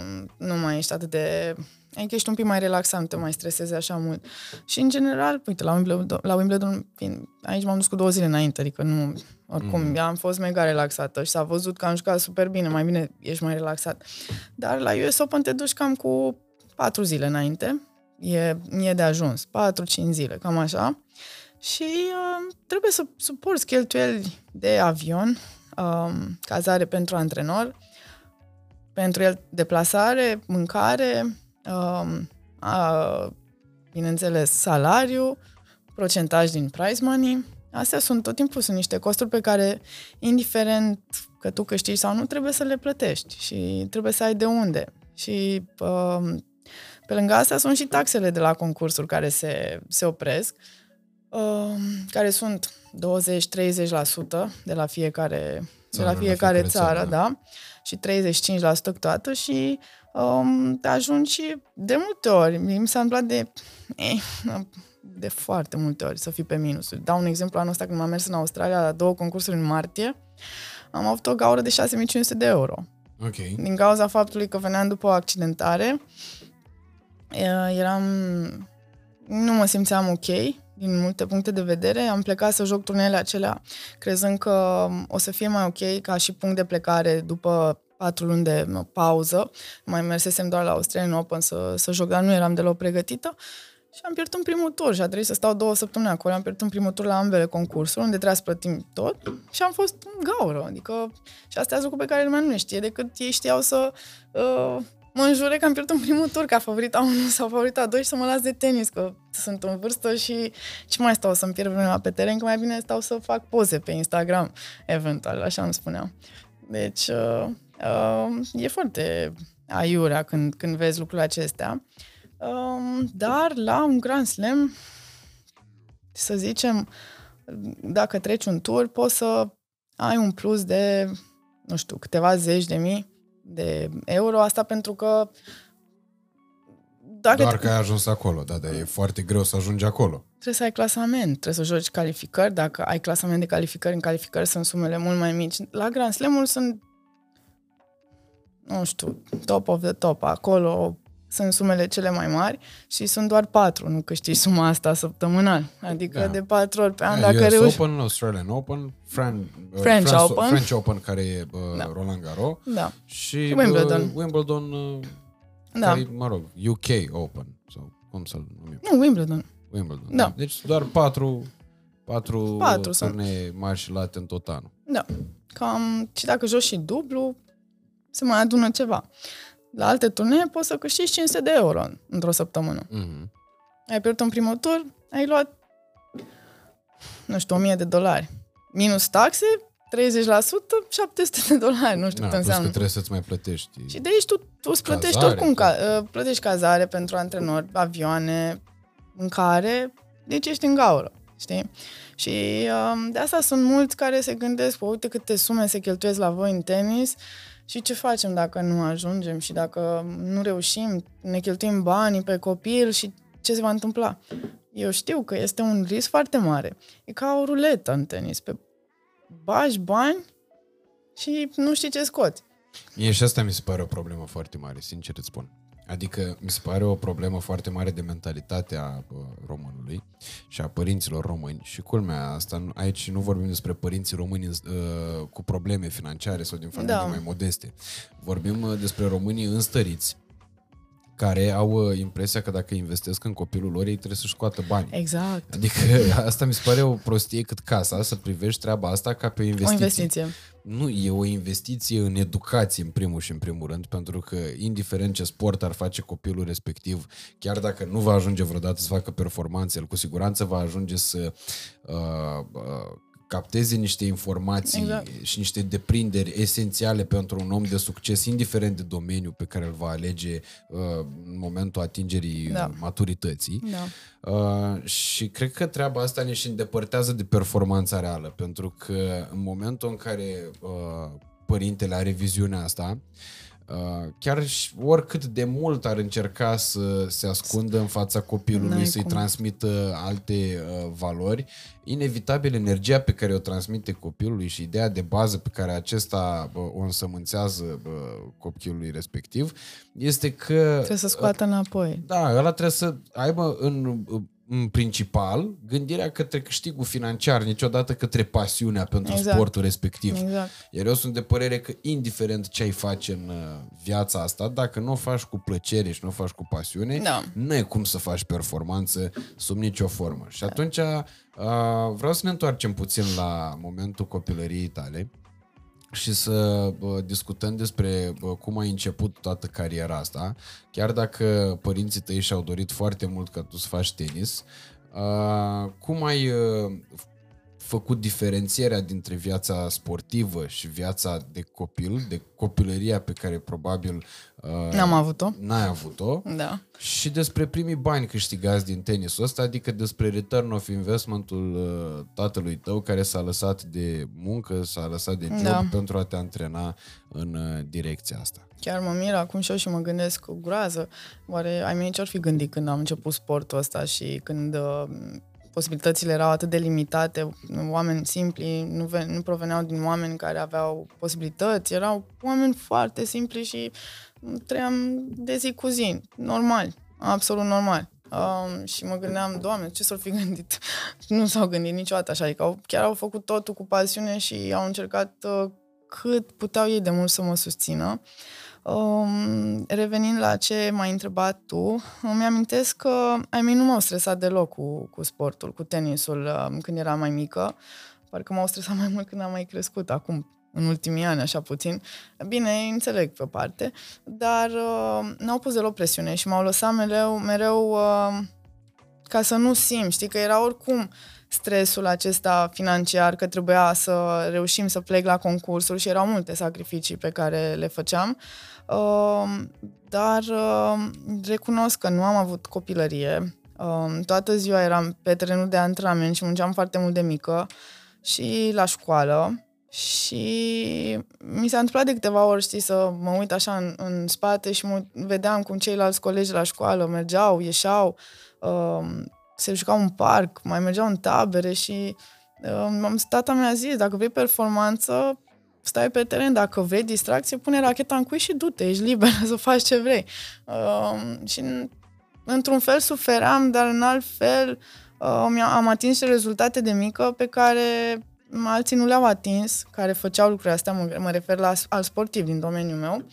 nu mai ești atât de Adică ești un pic mai relaxat, nu te mai stresezi așa mult. Și în general, uite, la Wimbledon, la Wimbledon aici m-am dus cu două zile înainte, adică nu, oricum, mm. am fost mega relaxată și s-a văzut că am jucat super bine, mai bine ești mai relaxat. Dar la US Open te duci cam cu patru zile înainte, e, e de ajuns, patru, cinci zile, cam așa. Și uh, trebuie să suporți cheltuieli de avion, uh, cazare pentru antrenor, pentru el deplasare, mâncare, uh, uh, bineînțeles, salariu, procentaj din prize money. Astea sunt tot timpul sunt niște costuri pe care, indiferent că tu câștigi sau nu, trebuie să le plătești și trebuie să ai de unde. Și uh, pe lângă asta sunt și taxele de la concursuri care se, se opresc, uh, care sunt 20-30% de la fiecare, de la fiecare țară, țară, da, și 35% câteodată și um, ajungi de multe ori. Mi s-a întâmplat de, eh, de foarte multe ori să fii pe minus. Dau un exemplu anul ăsta când m-am mers în Australia la două concursuri în martie, am avut o gaură de 6500 de euro. Okay. Din cauza faptului că veneam după o accidentare, eram... nu mă simțeam ok din multe puncte de vedere. Am plecat să joc turnele acelea crezând că o să fie mai ok ca și punct de plecare după patru luni de pauză. Mai mersesem doar la Australian Open să, să joc, dar nu eram deloc pregătită. Și am pierdut în primul tur și a trebuit să stau două săptămâni acolo. Am pierdut în primul tur la ambele concursuri, unde trebuia să plătim tot și am fost în gaură. Adică, și astea sunt lucruri pe care lumea nu le știe, decât ei știau să uh, mă înjure că am pierdut în primul tur ca favorita 1 sau favorita 2 și să mă las de tenis, că sunt în vârstă și ce mai stau să-mi pierd vremea pe teren, că mai bine stau să fac poze pe Instagram, eventual, așa îmi spuneam. Deci, uh, uh, e foarte aiurea când, când vezi lucrurile acestea. Uh, dar la un Grand Slam, să zicem, dacă treci un tur, poți să ai un plus de, nu știu, câteva zeci de mii de euro. Asta pentru că dacă Doar că ai ajuns acolo, da, dar e foarte greu să ajungi acolo. Trebuie să ai clasament, trebuie să joci calificări. Dacă ai clasament de calificări, în calificări sunt sumele mult mai mici. La Grand slam sunt, nu știu, top of the top. Acolo sunt sumele cele mai mari și sunt doar patru, nu câștigi suma asta săptămânal. Adică da. de patru ori pe an, yeah, dacă US reuși... Open, Australian Open, Fran, uh, French, France, Open. French Open, care e uh, Da. Roland Garros, Da. și Wimbledon. Uh, Wimbledon, uh, Da. care, mă rog, UK Open, sau cum să-l numim, Nu, Wimbledon. Wimbledon. Da. Deci doar patru, patru, Patru sunt. turnee mari și late în tot anul. Da. Cam, și dacă joci și dublu, se mai adună ceva. La alte turnee poți să câștigi 500 de euro într-o săptămână. Mm-hmm. Ai pierdut în primul tur, ai luat nu știu, 1000 de dolari. Minus taxe, 30%, 700 de dolari, nu știu Da, cât plus înseamnă. că trebuie să-ți mai plătești. Și de aici tu, tu îți plătești Cazare, oricum, da. ca, uh, plătești cazare pentru antrenori, avioane, mâncare, deci ești în gaură, știi? Și um, de asta sunt mulți care se gândesc, "Pă, uite câte sume se cheltuiesc la voi în tenis și ce facem dacă nu ajungem și dacă nu reușim, ne cheltuim banii pe copil și ce se va întâmpla? Eu știu că este un risc foarte mare. E ca o ruletă în tenis. Pe bagi bani și nu știi ce scoți. Mie și asta mi se pare o problemă foarte mare, sincer îți spun. Adică mi se pare o problemă foarte mare de mentalitate a bă, românului și a părinților români. Și culmea asta, nu- aici nu vorbim despre părinții români uh, cu probleme financiare sau din familii Da. mai modeste. Vorbim uh, despre românii înstăriți care au uh, impresia că dacă investesc în copilul lor, ei trebuie să-și scoată bani. Exact. Adică asta mi se pare o prostie cât casa, să privești treaba asta ca pe o O investiție. investiție. Nu, e o investiție în educație, în primul și în primul rând, pentru că, indiferent ce sport ar face copilul respectiv, chiar dacă nu va ajunge vreodată să facă performanțe, el cu siguranță va ajunge să uh, uh, capteze niște informații Exact. și niște deprinderi esențiale pentru un om de succes, indiferent de domeniu pe care îl va alege uh, în momentul atingerii Da. uh, maturității. Da. Uh, și cred că treaba asta ne și îndepărtează de performanța reală, pentru că în momentul în care uh, părintele are viziunea asta, uh, chiar și oricât de mult ar încerca să se ascundă în fața copilului, N-ai să-i cum. transmită alte uh, valori, inevitabil energia pe care o transmite copilului și ideea de bază pe care acesta uh, o însămânțează uh, copilului respectiv este că Trebuie să scoată înapoi. da, ăla trebuie să aibă în, în principal gândirea către câștigul financiar, niciodată către pasiunea pentru Exact. sportul respectiv. Exact. Iar eu sunt de părere că indiferent ce ai face în uh, viața asta, dacă nu o faci cu plăcere și nu o faci cu pasiune, Da. nu ai cum să faci performanță sub nicio formă. Și atunci uh, vreau să ne întoarcem puțin la momentul copilăriei tale și să bă, discutăm despre bă, cum ai început toată cariera asta. Chiar dacă părinții tăi și-au dorit foarte mult ca tu să faci tenis, uh, cum ai uh, făcut diferențierea dintre viața sportivă și viața de copil, de copilăria pe care probabil uh, N-am avut-o. n-ai avut-o Da. și despre primii bani câștigați din tenisul ăsta, adică despre return of investmentul uh, tatălui tău care s-a lăsat de muncă, s-a lăsat de job Da. pentru a te antrena în uh, direcția asta. Chiar mă mir acum și eu și mă gândesc cu groază. Oare ai mei ce-ar fi gândit când am început sportul ăsta și când uh, posibilitățile erau atât de limitate, oameni simpli, nu, ven- nu proveneau din oameni care aveau posibilități, erau oameni foarte simpli și trăiam de zi cu zi, normal, absolut normal. Um, și mă gândeam, Doamne, ce s-ar fi gândit? nu s-au gândit niciodată așa, adică au, chiar au făcut totul cu pasiune și au încercat uh, cât puteau ei de mult să mă susțină. Um, revenind la ce m-ai întrebat tu, îmi amintesc că ai mei nu m-au stresat deloc cu, cu sportul, cu tenisul um, când eram mai mică. Parcă m-au stresat mai mult când am mai crescut, acum, în ultimii ani, așa puțin. Bine, înțeleg pe parte, dar uh, n-au pus deloc presiune și m-au lăsat mereu, mereu uh, ca să nu simt, știi, că era oricum stresul acesta financiar, că trebuia să reușim să plec la concursuri și erau multe sacrificii pe care le făceam. Uh, dar uh, recunosc că nu am avut copilărie. Uh, toată ziua eram pe terenul de antrenament și munceam foarte mult de mică și la școală. Și mi s-a întâmplat de câteva ori, știi, să mă uit așa în, în spate și mă vedeam cum ceilalți colegi de la școală mergeau, ieșeau, uh, se jucau în parc, mai mergeau în tabere și uh, tata mi-a zis, dacă vrei performanță, stai pe teren, dacă vrei distracție, pune racheta în cui și du-te, ești liber să faci ce vrei. Uh, și într-un fel suferam, dar în alt fel uh, am atins rezultate de mică pe care alții nu le-au atins, care făceau lucrurile astea, mă, mă refer la al sportiv din domeniul meu.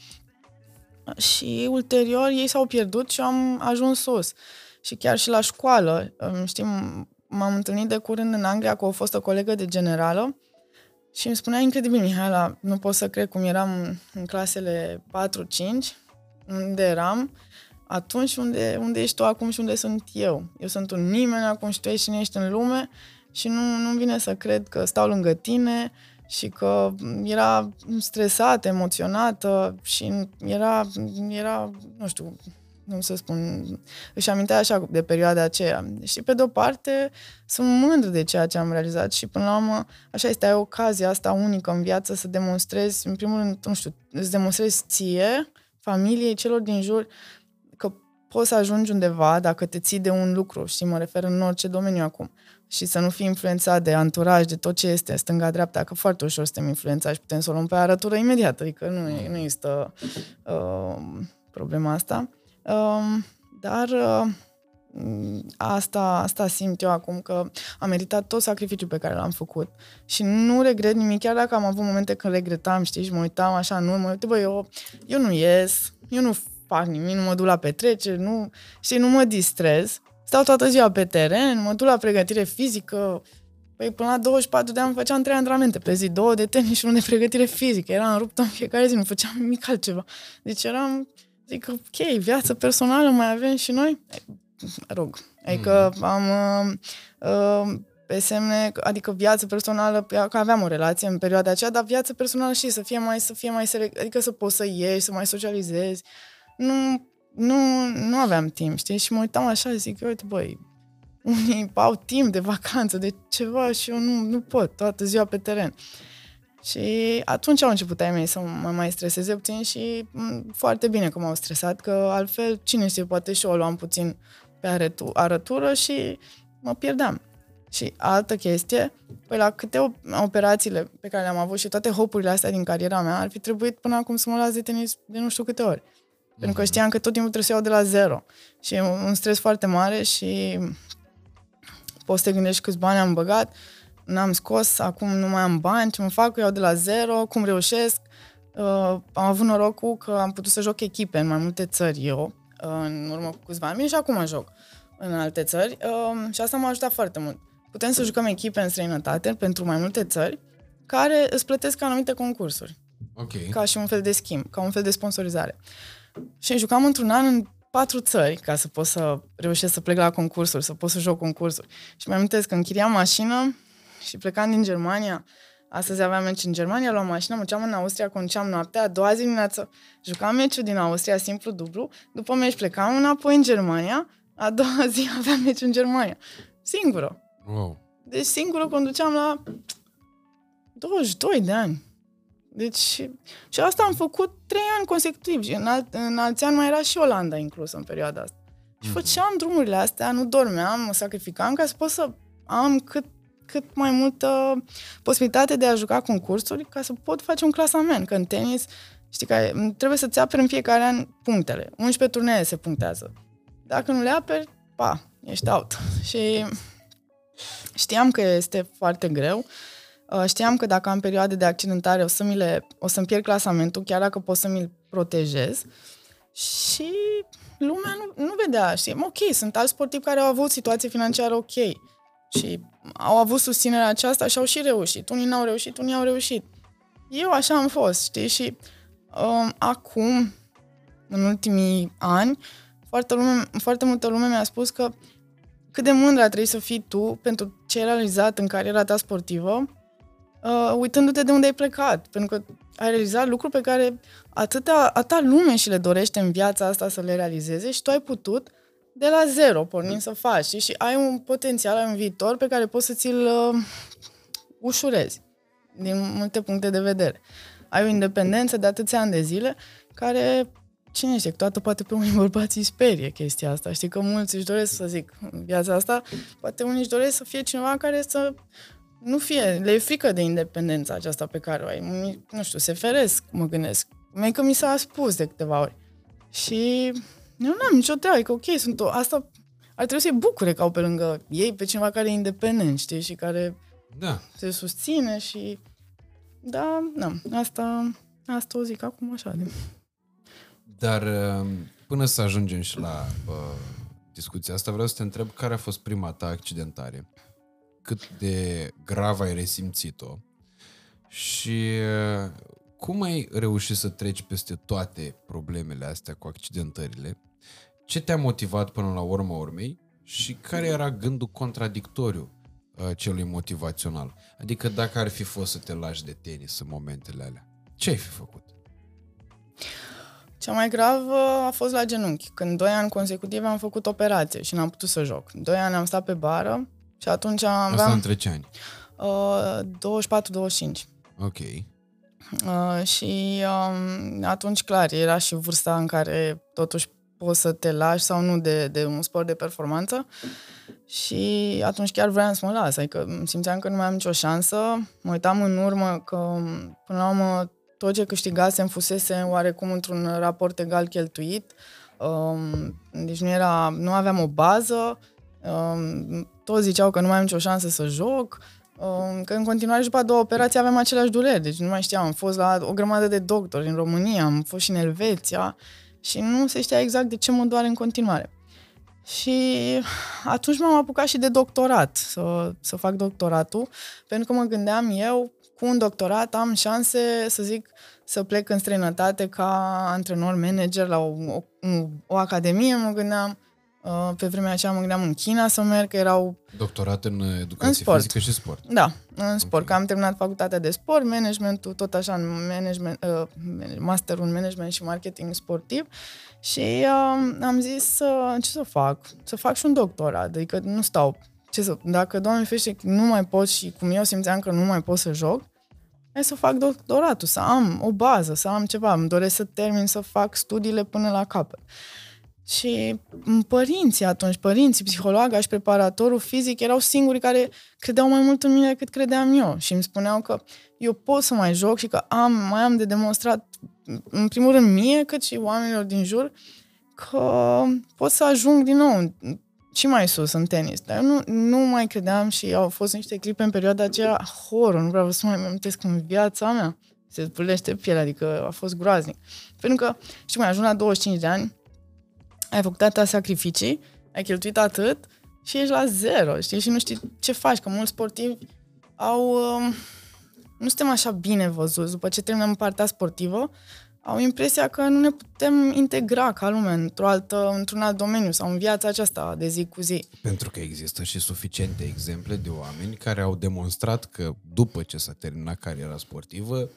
Și ulterior ei s-au pierdut și am ajuns sus. Și chiar și la școală, știm, m-am întâlnit de curând în Anglia cu o fostă colegă de generală și îmi spunea incredibil, Mihaela, nu pot să cred cum eram în clasele 4-5, unde eram, atunci unde, unde ești tu acum și unde sunt eu. Eu sunt un nimeni acum și tu ești cine ești în lume și nu, nu vine să cred că stau lângă tine și că era stresată, emoționată și era, era nu știu, cum să spun, își amintea așa de perioada aceea. Și pe de-o parte sunt mândră de ceea ce am realizat și până la urmă așa este, ai ocazia asta unică în viață să demonstrezi, în primul rând, nu știu, îți demonstrezi ție, familiei, celor din jur, că poți să ajungi undeva dacă te ții de un lucru, și mă refer în orice domeniu acum și să nu fii influențat de anturaj, de tot ce este stânga-dreapta, că foarte ușor suntem influențați și putem să o luăm pe arătură imediat, adică nu, nu există uh, problema asta. Uh, dar uh, asta, asta simt eu acum, că am meritat tot sacrificiul pe care l-am făcut și nu regret nimic, chiar dacă am avut momente când regretam, știi, și mă uitam așa în urmă, uite, bă, eu, eu nu ies, eu nu fac nimic, nu mă duc la petreceri, nu, și nu mă distrez, Stau toată ziua pe teren, mă duc la pregătire fizică. Păi până la 24 de ani făceam trei antrenamente pe zi, două de tenis și unul de pregătire fizică. Eram ruptă în fiecare zi, nu făceam nimic altceva. Deci eram, zic, ok, viață personală mai avem și noi? Rog, adică mm. am uh, uh, pe semne, adică viață personală, că aveam o relație în perioada aceea, dar viață personală și să fie mai, să fie mai, adică să poți să ieși, să mai socializezi. Nu, nu, nu aveam timp, știi? Și mă uitam așa și zic, uite, băi, unii au timp de vacanță, de ceva și eu nu, nu pot, toată ziua pe teren. Și atunci au început ai mei să mă mai streseze puțin și m- foarte bine că m-au stresat, că altfel, cine știe, poate și eu o luam puțin pe arătu- arătură și mă pierdeam. Și altă chestie, păi la câte operațiile pe care le-am avut și toate hopurile astea din cariera mea, ar fi trebuit până acum să mă las de tenis de nu știu câte ori. Pentru că știam că tot timpul trebuie să iau de la zero. Și e un stres foarte mare și poți să te gândești câți bani am băgat, n-am scos, acum nu mai am bani, ce mă fac, iau de la zero, cum reușesc. Uh, am avut norocul că am putut să joc echipe în mai multe țări eu, uh, în urmă cu câțiva ani și acum joc în alte țări uh, și asta m-a ajutat foarte mult. Putem să jucăm echipe în străinătate pentru mai multe țări care îți plătesc anumite concursuri. Okay. Ca și un fel de schimb, ca un fel de sponsorizare. Și jucam într-un an în patru țări ca să pot să reușesc să plec la concursuri, să pot să joc concursuri. Și mi-am amintesc că închiriam mașină și plecam din Germania, astăzi aveam meci în Germania, luam mașina, mergeam în Austria, conduceam noaptea, a doua zi dimineață jucam meciul din Austria, simplu dublu, după meci plecam înapoi în Germania, a doua zi aveam meci în Germania. Singură. Wow. Deci singură conduceam la 22 de ani. Deci, și asta am făcut trei ani consecutiv. Și în, alt, în alți ani mai era și Olanda inclusă în perioada asta. Și mhm. făceam drumurile astea, nu dormeam, mă sacrificam ca să pot să am cât, cât mai multă posibilitate de a juca concursuri ca să pot face un clasament. Că în tenis, știi, că trebuie să-ți aperi în fiecare an punctele. 11 turnee se punctează. Dacă nu le aperi, pa, ești out. Și știam că este foarte greu. Uh, Uh, știam că dacă am perioade de accidentare o, să mi le, o să-mi pierd clasamentul, chiar dacă pot să mi-l protejez. Și lumea nu, nu vedea, știi, ok, sunt alți sportivi care au avut situație financiară ok și au avut susținerea aceasta și au și reușit. Unii n-au reușit, unii au reușit. Eu așa am fost, știi, și um, acum, în ultimii ani, foarte, lume, foarte multă lume mi-a spus că cât de mândră trebuie să fii tu pentru ce ai realizat în cariera ta sportivă uh, uitându-te de unde ai plecat, pentru că ai realizat lucruri pe care atâta, atâta lume și le dorește în viața asta să le realizeze și tu ai putut de la zero, pornind să faci și, și ai un potențial în viitor pe care poți să ți-l uh, ușurezi din multe puncte de vedere. Ai o independență de atâția ani de zile care, cine știe, toată poate pe unii bărbați îi sperie chestia asta. Știi că mulți își doresc să zic în viața asta, poate unii își doresc să fie cineva care să nu fie, le e frică de independența aceasta pe care o ai. Nu știu, se feresc, mă gândesc. Mai că mi s-a spus de câteva ori. Și eu n-am nicio treabă, că ok, sunt o, asta ar trebui să-i bucure că au pe lângă ei pe cineva care e independent, știi, și care da. se susține și da, nu, asta, asta o zic acum așa. De... Dar uh, până să ajungem și la uh, discuția asta, vreau să te întreb care a fost prima ta accidentare cât de grav ai resimțit-o și uh, cum ai reușit să treci peste toate problemele astea cu accidentările? Ce te-a motivat până la urmă urmei și care era gândul contradictoriu uh, celui motivațional. Adică dacă ar fi fost să te lași de tenis în momentele alea, ce ai fi făcut? Cea mai gravă a fost la genunchi, când doi ani consecutiv am făcut operație și n-am putut să joc. Doi ani am stat pe bară și atunci am Asta aveam între ce ani? uh, 24-25. Ok. Uh, și um, atunci, clar, era și vârsta în care totuși poți să te lași sau nu de, de un sport de performanță. Și atunci chiar vreau să mă las, adică simțeam că nu mai am nicio șansă. Mă uitam în urmă că, până la urmă, tot ce câștigasem fusese oarecum într-un raport egal cheltuit. Um, deci nu, era, nu aveam o bază. Um, toți ziceau că nu mai am nicio șansă să joc. Um, că în continuare și după a doua operație aveam aceleași dureri, deci nu mai știam. Am fost la o grămadă de doctori în România, am fost și în Elveția și nu se știa exact de ce mă doare în continuare. Și atunci m-am apucat și de doctorat, să, să fac doctoratul, pentru că mă gândeam eu, cu un doctorat am șanse, să zic, să plec în străinătate ca antrenor manager la o, o, o academie, mă gândeam, uh, pe vremea aceea mă gândeam în China să merg, că erau... Doctorat în educație În sport. fizică și sport. Da, în sport, că am terminat facultatea de sport, managementul, tot așa, în management, uh, masterul în management și marketing sportiv și uh, am zis uh, ce să fac, să fac și un doctorat, adică nu stau, ce să, dacă Doamne ferește nu mai pot și cum eu simțeam că nu mai pot să joc, hai să fac doctoratul, să am o bază, să am ceva, îmi doresc să termin să fac studiile până la capăt. Și părinții atunci, părinții, psihologa și preparatorul fizic erau singurii care credeau mai mult în mine decât credeam eu și îmi spuneau că eu pot să mai joc și că am, mai am de demonstrat, în primul rând mie, cât și oamenilor din jur, că pot să ajung din nou și mai sus în tenis. Dar eu nu, nu mai credeam și au fost niște clipe în perioada aceea horror, nu vreau să mai amintesc în viața mea. Se zbulește pielea, adică a fost groaznic. Pentru că, știi mai ajung la 25 de ani, ai făcut atâtea sacrificii, ai cheltuit atât și ești la zero, știi? Și nu știi ce faci, că mulți sportivi au... Um, nu suntem așa bine văzuți. După ce terminăm partea sportivă, au impresia că nu ne putem integra ca lume într-o altă, într-un alt domeniu sau în viața aceasta de zi cu zi. Pentru că există și suficiente exemple de oameni care au demonstrat că după ce s-a terminat cariera sportivă,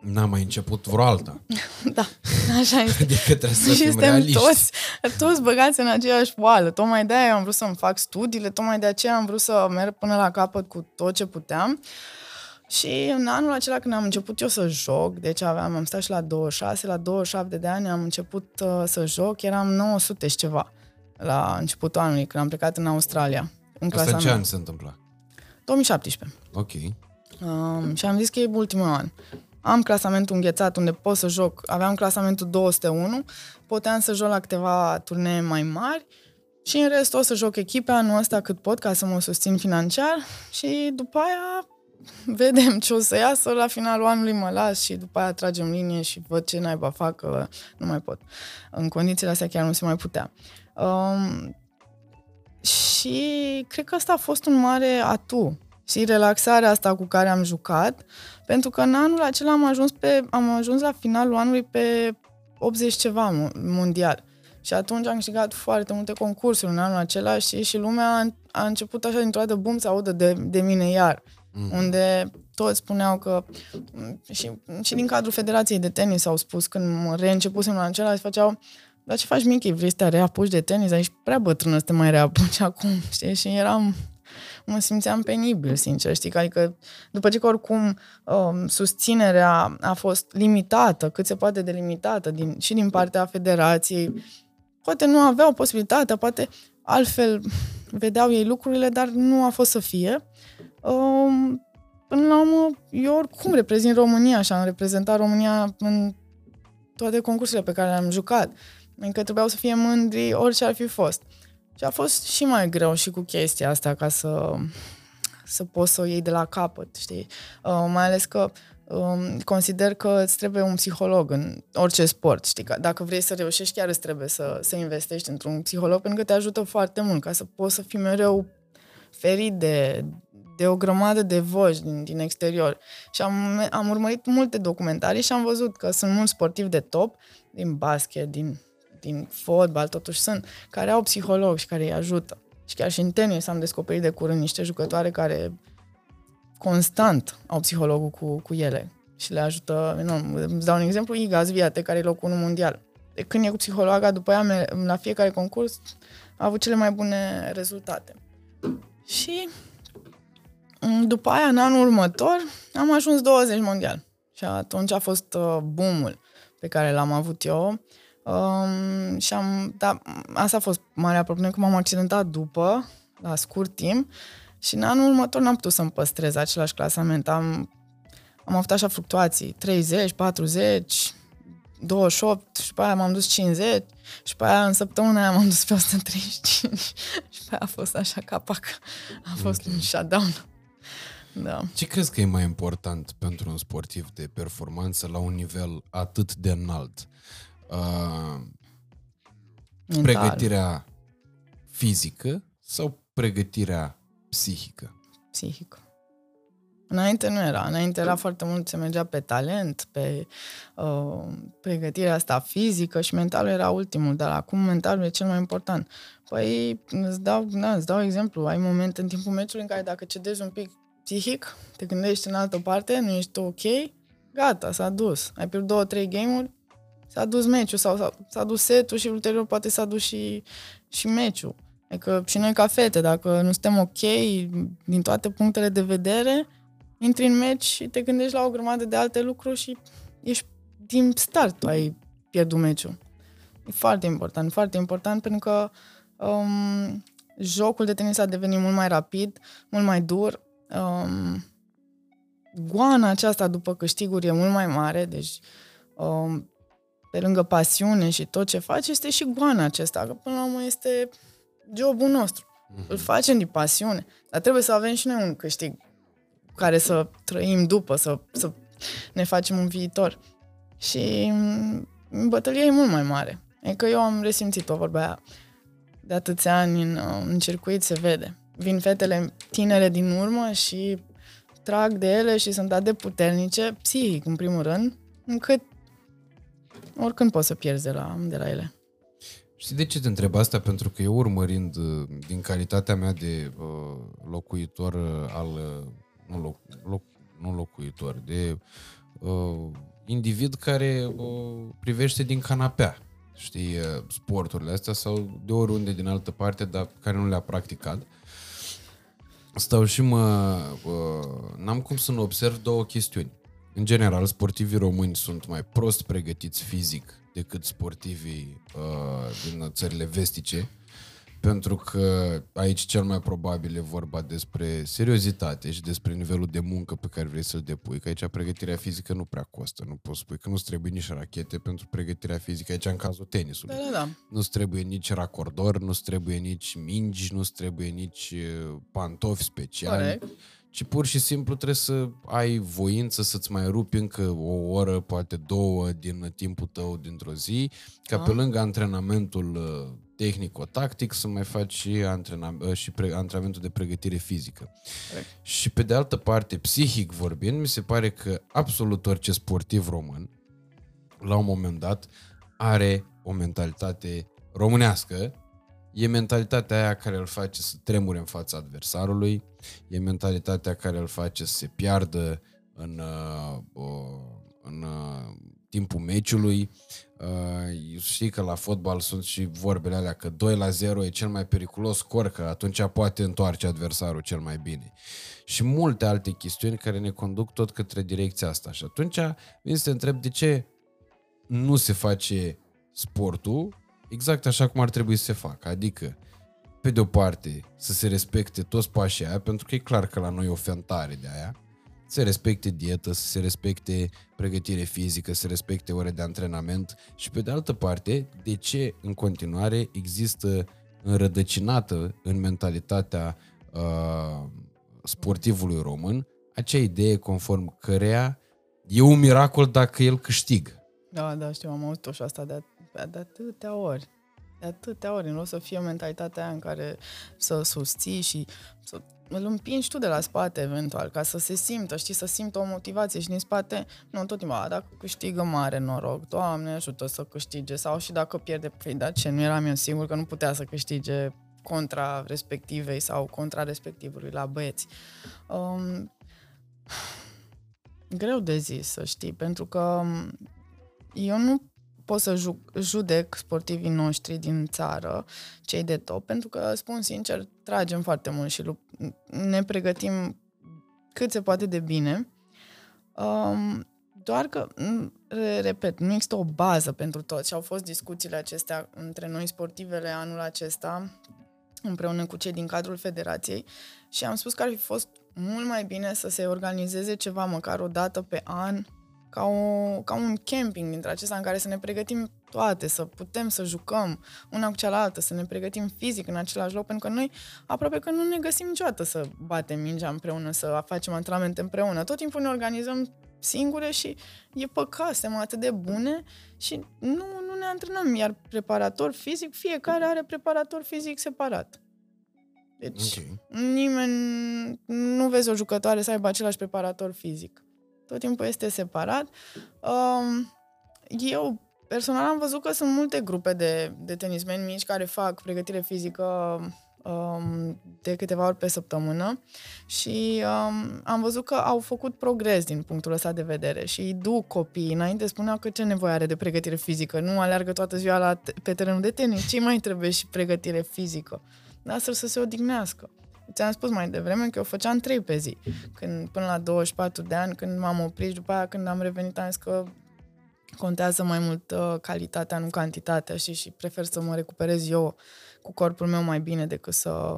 n-a mai început vreo alta. Da, așa este. Adică trebuie să și fim suntem realiști. toți, toți băgați în aceeași poală. Tocmai de aia am vrut să-mi fac studiile, tocmai de aceea am vrut să merg până la capăt cu tot ce puteam. Și în anul acela când am început eu să joc, deci aveam, am stat și la 26, la 27 de ani am început uh, să joc, eram 900 și ceva la începutul anului, când am plecat în Australia. În Asta clasa în ce mea. an se întâmpla? 2017. Ok. Um, și am zis că e ultimul an. Am clasamentul înghețat unde pot să joc, aveam clasamentul 201, puteam să joc la câteva turnee mai mari și în rest o să joc echipe anul ăsta cât pot ca să mă susțin financiar și după aia vedem ce o să iasă, la finalul anului mă las și după aia tragem linie și văd ce naiba fac, că nu mai pot. În condițiile astea chiar nu se mai putea. Um, și cred că asta a fost un mare atu și relaxarea asta cu care am jucat, pentru că în anul acela am ajuns, pe, am ajuns la finalul anului pe 80 ceva mo- mondial. Și atunci am câștigat foarte multe concursuri în anul acela și, și lumea a, a început așa dintr-o dată bum să audă de, de mine iar. Mm. Unde toți spuneau că și, și din cadrul Federației de Tenis au spus când mă reîncepusem în acela și făceau dar ce faci, Michi? Vrei să te reapuci de tenis? Ești prea bătrână să te mai reapuci acum, știi? Și eram mă simțeam penibil, sincer, știi? Adică, după ce că oricum um, susținerea a fost limitată, cât se poate de limitată, din, și din partea federației, poate nu aveau posibilitatea, poate altfel vedeau ei lucrurile, dar nu a fost să fie. Um, până la urmă, eu oricum reprezint România și am reprezentat România în toate concursurile pe care le-am jucat. Adică trebuiau să fie mândri orice ar fi fost. Și a fost și mai greu și cu chestia asta ca să, să poți să o iei de la capăt, știi? Uh, mai ales că um, consider că îți trebuie un psiholog în orice sport, știi? Că dacă vrei să reușești, chiar îți trebuie să, să investești într-un psiholog pentru că te ajută foarte mult ca să poți să fii mereu ferit de, de o grămadă de voci din, din exterior. Și am, am urmărit multe documentarii și am văzut că sunt mulți sportivi de top, din basket, din, din fotbal, totuși sunt, care au psiholog și care îi ajută. Și chiar și în tenis am descoperit de curând niște jucătoare care constant au psihologul cu, cu ele și le ajută Nu, Îți dau un exemplu, Iga Zviate, care e locul 1 mondial. De când e cu psihologa, după ea, la fiecare concurs, a avut cele mai bune rezultate. Și mm, după aia, în anul următor, am ajuns 20 mondial. Și atunci a fost uh, boom-ul pe care l-am avut eu. Um, și am, da, asta a fost marea problemă, că m-am accidentat după, la scurt timp, și în anul următor n-am putut să-mi păstrez același clasament. Am, am avut așa fluctuații, 30, 40, 28 și pe aia m-am dus 50 și pe aia în săptămâna aia m-am dus pe 135 și pe aia a fost așa capac. A fost okay. un shutdown. Da. Ce crezi că e mai important pentru un sportiv de performanță la un nivel atât de înalt? Uh, pregătirea fizică sau pregătirea psihică? Psihică. Înainte nu era. Înainte era foarte mult, se mergea pe talent, pe uh, pregătirea asta fizică și mentalul era ultimul, dar acum mentalul e cel mai important. Păi, îți dau, da, îți dau exemplu. Ai momente în timpul meciului în care dacă cedezi un pic psihic, te gândești în altă parte, nu ești ok, gata, s-a dus. Ai pierdut două, trei game-uri, s-a dus meciul sau s-a, s-a dus setul și ulterior poate s-a dus și, și meciul. Adică și noi ca fete, dacă nu suntem ok din toate punctele de vedere, intri în meci și te gândești la o grămadă de alte lucruri și ești din start tu ai pierdut meciul. E foarte important, foarte important pentru că um, jocul de tenis a devenit mult mai rapid, mult mai dur. Um, goana aceasta după câștiguri e mult mai mare, deci um, pe lângă pasiune și tot ce faci, este și goana acesta, că până la urmă este jobul nostru. Mm-hmm. Îl facem din pasiune, dar trebuie să avem și noi un câștig care să trăim după, să, să ne facem un viitor. Și mm, bătălia e mult mai mare. E că eu am resimțit-o, vorba aia. De atâția ani în, în circuit se vede. Vin fetele tinere din urmă și trag de ele și sunt atât de puternice, psihic în primul rând, încât oricând poți să pierzi de la, de la ele. Știi de ce te întreb asta? Pentru că eu urmărind uh, din calitatea mea de uh, locuitor uh, al uh, nu, loc, loc, nu locuitor, de uh, individ care uh, privește din canapea, știi, uh, sporturile astea sau de oriunde din altă parte, dar care nu le-a practicat. Stau și mă... Uh, n-am cum să nu observ două chestiuni. În general, sportivii români sunt mai prost pregătiți fizic decât sportivii uh, din țările vestice pentru că aici cel mai probabil e vorba despre seriozitate și despre nivelul de muncă pe care vrei să-l depui, că aici pregătirea fizică nu prea costă, nu poți spui că nu-ți trebuie nici rachete pentru pregătirea fizică, aici în cazul tenisului. Da, da, da. Nu-ți trebuie nici racordor, nu-ți trebuie nici mingi, nu-ți trebuie nici uh, pantofi speciali. Corect ci pur și simplu trebuie să ai voință să-ți mai rupi încă o oră, poate două din timpul tău dintr-o zi, ca ah. pe lângă antrenamentul uh, tehnico-tactic să mai faci și, antrenam- uh, și pre- antrenamentul de pregătire fizică. Corect. Și pe de altă parte, psihic vorbind, mi se pare că absolut orice sportiv român, la un moment dat, are o mentalitate românească, E mentalitatea aia care îl face să tremure în fața adversarului, e mentalitatea care îl face să se piardă în, uh, în uh, timpul meciului. Uh, știi că la fotbal sunt și vorbele alea că 2 la 0 e cel mai periculos scor, că atunci poate întoarce adversarul cel mai bine. Și multe alte chestiuni care ne conduc tot către direcția asta. Și atunci vin să te întreb de ce nu se face sportul exact așa cum ar trebui să se facă. Adică, pe de o parte, să se respecte toți pașii aia, pentru că e clar că la noi e o fentare de aia, să se respecte dietă, să se respecte pregătire fizică, să se respecte ore de antrenament și pe de altă parte, de ce în continuare există înrădăcinată în mentalitatea uh, sportivului român acea idee conform cărea e un miracol dacă el câștigă. Da, da, știu, am auzit-o și asta de de atâtea ori. De atâtea ori. Nu o să fie o mentalitate aia în care să susții și să îl împingi tu de la spate, eventual, ca să se simtă, știi, să simtă o motivație și din spate, nu, tot timpul, a, dacă câștigă mare noroc, Doamne ajută să câștige, sau și dacă pierde, păi da, ce, nu eram eu sigur că nu putea să câștige contra respectivei sau contra respectivului la băieți. Um, greu de zis, să știi, pentru că um, eu nu pot să ju- judec sportivii noștri din țară, cei de top, pentru că, spun sincer, tragem foarte mult și ne pregătim cât se poate de bine. Um, doar că, repet, nu există o bază pentru toți și au fost discuțiile acestea între noi sportivele anul acesta, împreună cu cei din cadrul federației și am spus că ar fi fost mult mai bine să se organizeze ceva măcar o dată pe an ca, o, ca un camping dintre acesta în care să ne pregătim toate, să putem să jucăm una cu cealaltă, să ne pregătim fizic în același loc, pentru că noi aproape că nu ne găsim niciodată să batem mingea împreună, să facem antrenamente împreună. Tot timpul ne organizăm singure și e păcat, suntem atât de bune și nu, nu ne antrenăm, iar preparator fizic, fiecare are preparator fizic separat. Deci okay. nimeni, nu vezi o jucătoare să aibă același preparator fizic. Tot timpul este separat. Um, eu personal am văzut că sunt multe grupe de, de tenismeni mici care fac pregătire fizică um, de câteva ori pe săptămână și um, am văzut că au făcut progres din punctul ăsta de vedere și duc copiii. Înainte spuneau că ce nevoie are de pregătire fizică, nu aleargă toată ziua la, pe terenul de tenis, ce mai trebuie și pregătire fizică? Lasă-l să se odihnească. Ți-am spus mai devreme că eu făceam trei pe zi. Când, până la 24 de ani, când m-am oprit și după aia când am revenit am zis că contează mai mult uh, calitatea, nu cantitatea și, și prefer să mă recuperez eu cu corpul meu mai bine decât să,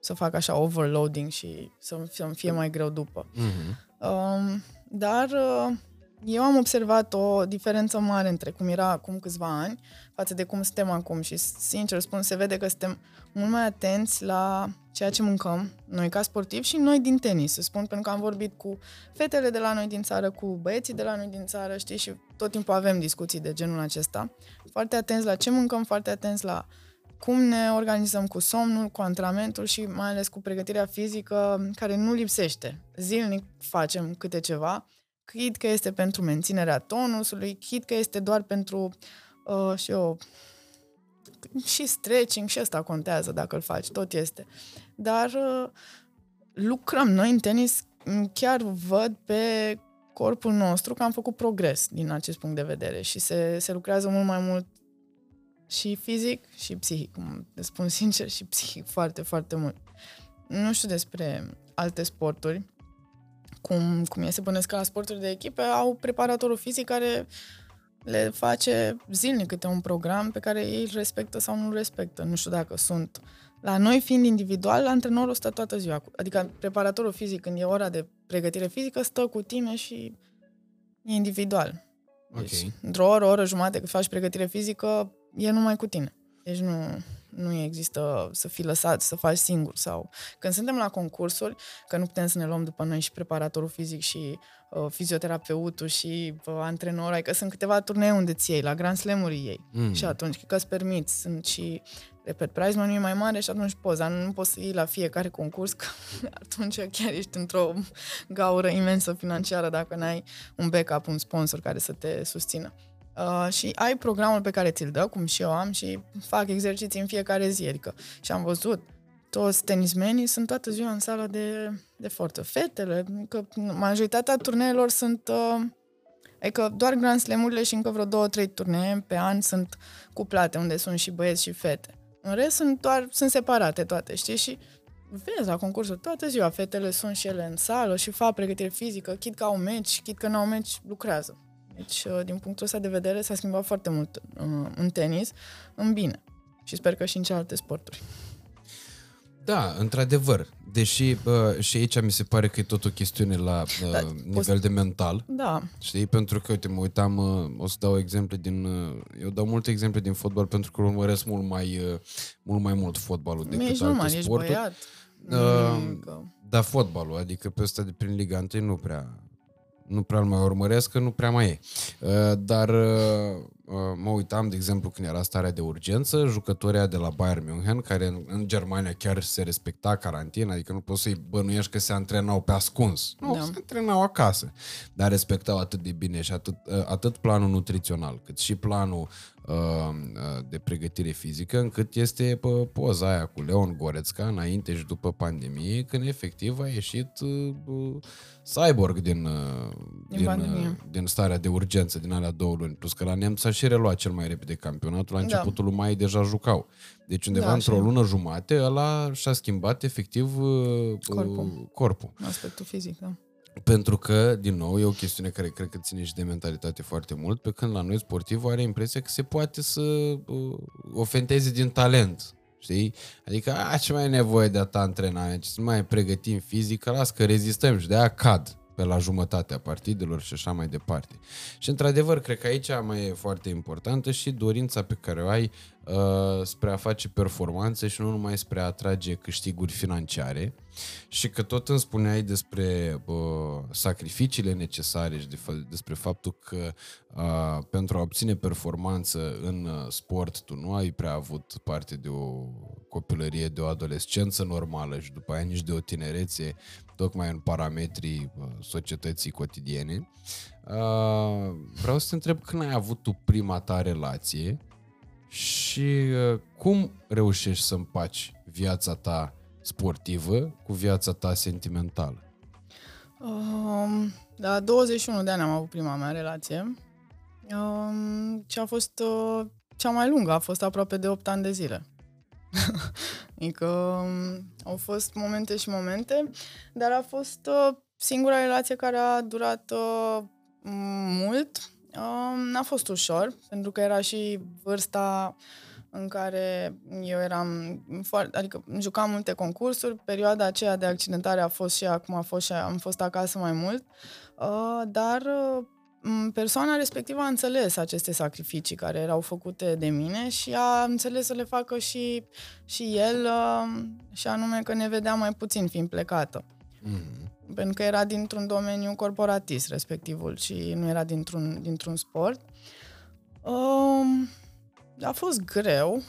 să fac așa overloading și să, să-mi fie mai greu după. Mm-hmm. Uh, dar uh, eu am observat o diferență mare între cum era acum câțiva ani față de cum suntem acum și, sincer spun, se vede că suntem mult mai atenți la ceea ce mâncăm noi ca sportivi și noi din tenis, să spun, pentru că am vorbit cu fetele de la noi din țară, cu băieții de la noi din țară, știi, și tot timpul avem discuții de genul acesta. Foarte atenți la ce mâncăm, foarte atenți la cum ne organizăm cu somnul, cu antrenamentul și mai ales cu pregătirea fizică, care nu lipsește. Zilnic facem câte ceva, chit că este pentru menținerea tonusului, chit că este doar pentru, uh, și eu, și stretching și asta contează dacă îl faci, tot este. Dar uh, lucrăm noi în tenis, chiar văd pe corpul nostru că am făcut progres din acest punct de vedere și se, se lucrează mult mai mult și fizic și psihic, cum spun sincer, și psihic foarte, foarte mult. Nu știu despre alte sporturi, cum, cum este bănesc la sporturi de echipe, au preparatorul fizic care le face zilnic câte un program pe care ei îl respectă sau nu îl respectă. Nu știu dacă sunt. La noi, fiind individual, antrenorul stă toată ziua. Adică preparatorul fizic, când e ora de pregătire fizică, stă cu tine și e individual. Deci, okay. într-o oră, o oră jumate când faci pregătire fizică, e numai cu tine. Deci nu, nu există să fii lăsat să faci singur sau când suntem la concursuri, că nu putem să ne luăm după noi și preparatorul fizic și uh, fizioterapeutul și uh, antrenorul, adică sunt câteva turnee unde ți iei, la Grand Slam-uri ei. Mm. Și atunci, că îți permiți, sunt și repet, prize money e mai mare și atunci poți, dar nu, nu poți să iei la fiecare concurs, că atunci chiar ești într-o gaură imensă financiară dacă n-ai un backup, un sponsor care să te susțină. Uh, și ai programul pe care ți-l dă, cum și eu am, și fac exerciții în fiecare zi. Adică, și am văzut, toți tenismenii sunt toată ziua în sala de, de forță. Fetele, că majoritatea turneelor sunt... Uh, adică doar Grand Slam-urile și încă vreo două, trei turnee pe an sunt cuplate, unde sunt și băieți și fete. În rest sunt doar, sunt separate toate, știi? Și vezi la concursuri toată ziua, fetele sunt și ele în sală și fac pregătire fizică, chit că au meci, chit că nu au meci, lucrează. Deci, uh, din punctul ăsta de vedere, s-a schimbat foarte mult uh, în tenis, în bine. Și sper că și în celelalte sporturi. Da, într-adevăr. Deși uh, și aici mi se pare că e tot o chestiune la uh, da, nivel de mental. Da. Știi? Pentru că, uite, mă uitam, uh, o să dau exemple din... Uh, eu dau multe exemple din fotbal pentru că urmăresc mult mai, uh, mult mai mult fotbalul decât ești alte numai, sporturi. Ești băiat. Uh, da, fotbalul, adică pe ăsta de prin Liga 1 nu prea nu prea mai urmăresc, că nu prea mai e. Uh, dar uh, uh, mă uitam, de exemplu, când era starea de urgență, jucătoria de la Bayern München, care în, în Germania chiar se respecta carantina, adică nu poți să-i bănuiești că se antrenau pe ascuns. Nu, da. se antrenau acasă. Dar respectau atât de bine și atât, atât planul nutrițional, cât și planul uh, de pregătire fizică, încât este pe poza aia cu Leon Gorețca, înainte și după pandemie, când efectiv a ieșit uh, cyborg din, din, din, din starea de urgență, din alea două luni. Plus că la nemți a și reluat cel mai repede campionatul, la da. începutul da. mai deja jucau. Deci undeva da, într-o lună jumate, ăla și-a schimbat efectiv corpul. corpul. Aspectul fizic, da. Pentru că, din nou, e o chestiune care cred că ține și de mentalitate foarte mult, pe când la noi sportivul are impresia că se poate să uh, ofenteze din talent. Știi? Adică, a, ce mai e nevoie de atâta antrenament, ce să mai pregătim fizic, las că rezistăm și de-aia cad pe la jumătatea partidelor și așa mai departe. Și într-adevăr, cred că aici mai e foarte importantă și dorința pe care o ai uh, spre a face performanțe și nu numai spre a atrage câștiguri financiare și că tot îmi spuneai despre uh, sacrificiile necesare și de, despre faptul că uh, pentru a obține performanță în uh, sport tu nu ai prea avut parte de o copilărie, de o adolescență normală și după aia nici de o tinerețe tocmai în parametrii uh, societății cotidiene. Uh, vreau să te întreb când ai avut tu prima ta relație și uh, cum reușești să împaci viața ta sportivă cu viața ta sentimentală? Um, la 21 de ani am avut prima mea relație um, și a fost uh, cea mai lungă, a fost aproape de 8 ani de zile. adică um, au fost momente și momente, dar a fost uh, singura relație care a durat uh, mult. Uh, n-a fost ușor, pentru că era și vârsta în care eu eram foarte, adică jucam multe concursuri, perioada aceea de accidentare a fost și acum a fost și am fost acasă mai mult, uh, dar uh, persoana respectivă a înțeles aceste sacrificii care erau făcute de mine și a înțeles să le facă și, și el, uh, și anume că ne vedea mai puțin fiind plecată. Mm-hmm. Pentru că era dintr-un domeniu corporatist respectivul și nu era dintr-un, dintr-un sport. Um, a fost greu,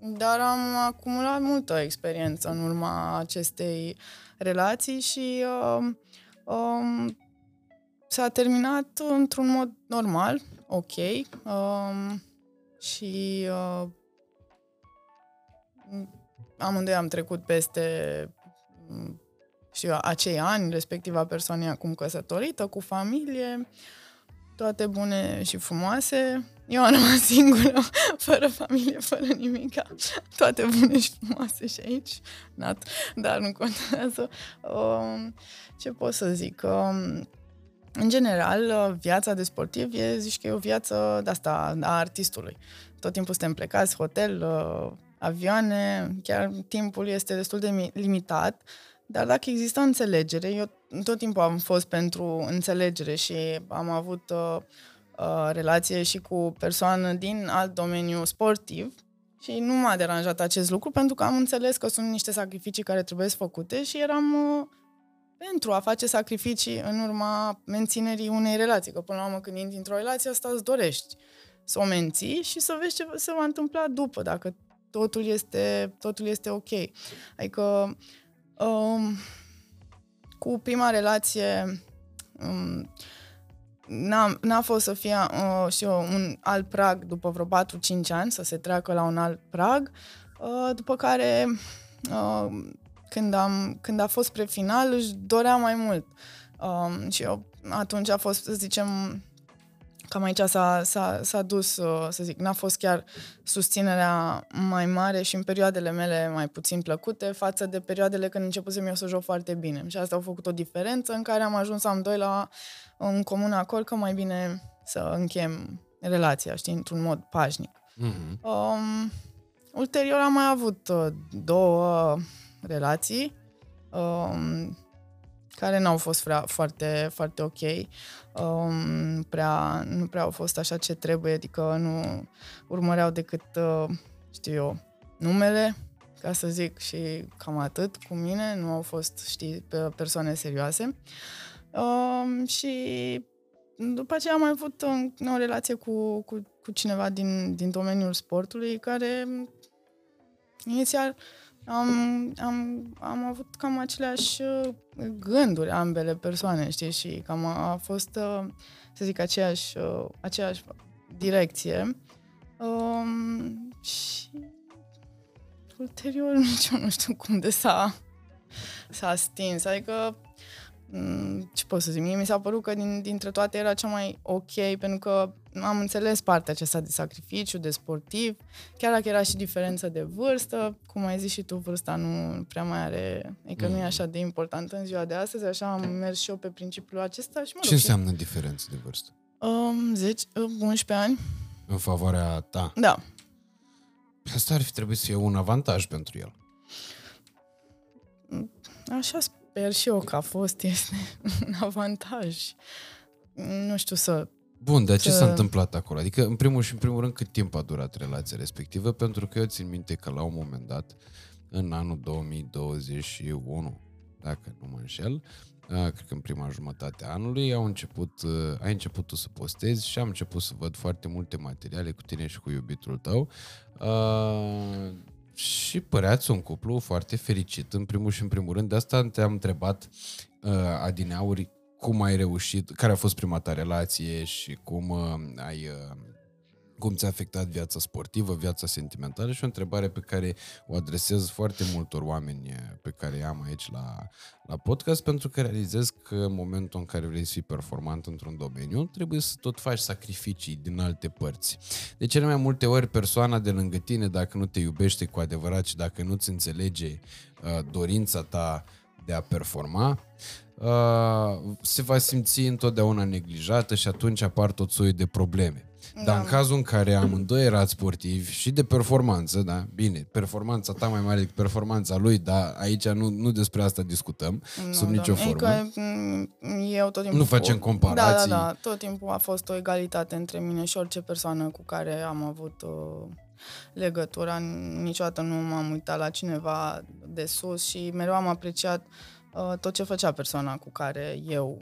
dar am acumulat multă experiență în urma acestei relații și um, um, s-a terminat într-un mod normal, ok. Um, și uh, amândoi am trecut peste știu, acei ani, respectiva persoană acum căsătorită, cu familie, toate bune și frumoase. Eu am rămas singură, fără familie, fără nimic. Toate bune și frumoase și aici. Not, dar nu contează. Um, ce pot să zic? Um, în general, viața de sportiv e, zici că e o viață de asta, a artistului. Tot timpul suntem plecați, hotel, uh, avioane, chiar timpul este destul de limitat, dar dacă există înțelegere, eu tot timpul am fost pentru înțelegere și am avut uh, uh, relație și cu persoană din alt domeniu sportiv și nu m-a deranjat acest lucru pentru că am înțeles că sunt niște sacrificii care trebuie făcute și eram uh, pentru a face sacrificii în urma menținerii unei relații. Că până la urmă când intri într-o relație, asta îți dorești să o menții și să vezi ce se va întâmpla după, dacă totul este, totul este ok. Adică um, cu prima relație um, n-a, n-a fost să fie uh, și eu, un alt prag după vreo 4-5 ani, să se treacă la un alt prag, uh, după care uh, când, am, când a fost spre final, își dorea mai mult. Um, și eu atunci a fost, să zicem, cam aici s-a, s-a, s-a dus, uh, să zic, n-a fost chiar susținerea mai mare și în perioadele mele mai puțin plăcute față de perioadele când începusem eu să joc foarte bine. Și asta a făcut o diferență în care am ajuns amândoi la un comun acord că mai bine să închem relația, știi, într-un mod pașnic. Mm-hmm. Um, ulterior am mai avut uh, două relații um, care n-au fost prea, foarte, foarte ok. Um, prea, nu prea au fost așa ce trebuie, adică nu urmăreau decât, uh, știu eu, numele, ca să zic, și cam atât cu mine, nu au fost, știi, persoane serioase. Um, și după aceea am mai avut o, o relație cu, cu, cu cineva din, din domeniul sportului care inițial am, am, am avut cam aceleași uh, gânduri ambele persoane, știi, și cam a, a fost, uh, să zic, aceeași, uh, aceeași direcție. Um, și ulterior nici eu nu știu cum de s-a, s-a stins. Adică Mm, ce pot să zic, mie mi s-a părut că din, dintre toate era cea mai ok, pentru că am înțeles partea aceasta de sacrificiu, de sportiv, chiar dacă era și diferență de vârstă, cum ai zis și tu, vârsta nu prea mai are, adică mm. nu e mm. așa de important în ziua de astăzi, așa am mers și eu pe principiul acesta. Și mă Ce înseamnă și... diferență de vârstă? Um, 10, 11 ani. În favoarea ta? Da. Asta ar fi trebuit să fie un avantaj pentru el. Așa Sper și eu că a fost, este un avantaj. Nu știu să... Bun, dar ce s-a întâmplat acolo? Adică, în primul și în primul rând, cât timp a durat relația respectivă? Pentru că eu țin minte că la un moment dat, în anul 2021, dacă nu mă înșel, cred că în prima jumătate a anului, au început, ai început tu să postezi și am început să văd foarte multe materiale cu tine și cu iubitul tău și păreați un cuplu foarte fericit, în primul și în primul rând. De asta te-am întrebat, uh, Adineauri, cum ai reușit, care a fost prima ta relație și cum uh, ai... Uh, cum ți-a afectat viața sportivă, viața sentimentală și o întrebare pe care o adresez foarte multor oameni pe care i am aici la, la podcast, pentru că realizez că în momentul în care vrei să fii performant într-un domeniu, trebuie să tot faci sacrificii din alte părți. De cele mai multe ori, persoana de lângă tine, dacă nu te iubește cu adevărat și dacă nu-ți înțelege uh, dorința ta de a performa, uh, se va simți întotdeauna neglijată și atunci apar tot soiul de probleme. Da. Dar în cazul în care amândoi erați sportivi și de performanță, da, bine, performanța ta mai mare decât performanța lui, dar aici nu, nu despre asta discutăm, nu, sub nicio formă. Că mm, eu tot timpul... Nu facem comparații. Da, da, da, tot timpul a fost o egalitate între mine și orice persoană cu care am avut uh, legătura. Niciodată nu m-am uitat la cineva de sus și mereu am apreciat uh, tot ce făcea persoana cu care eu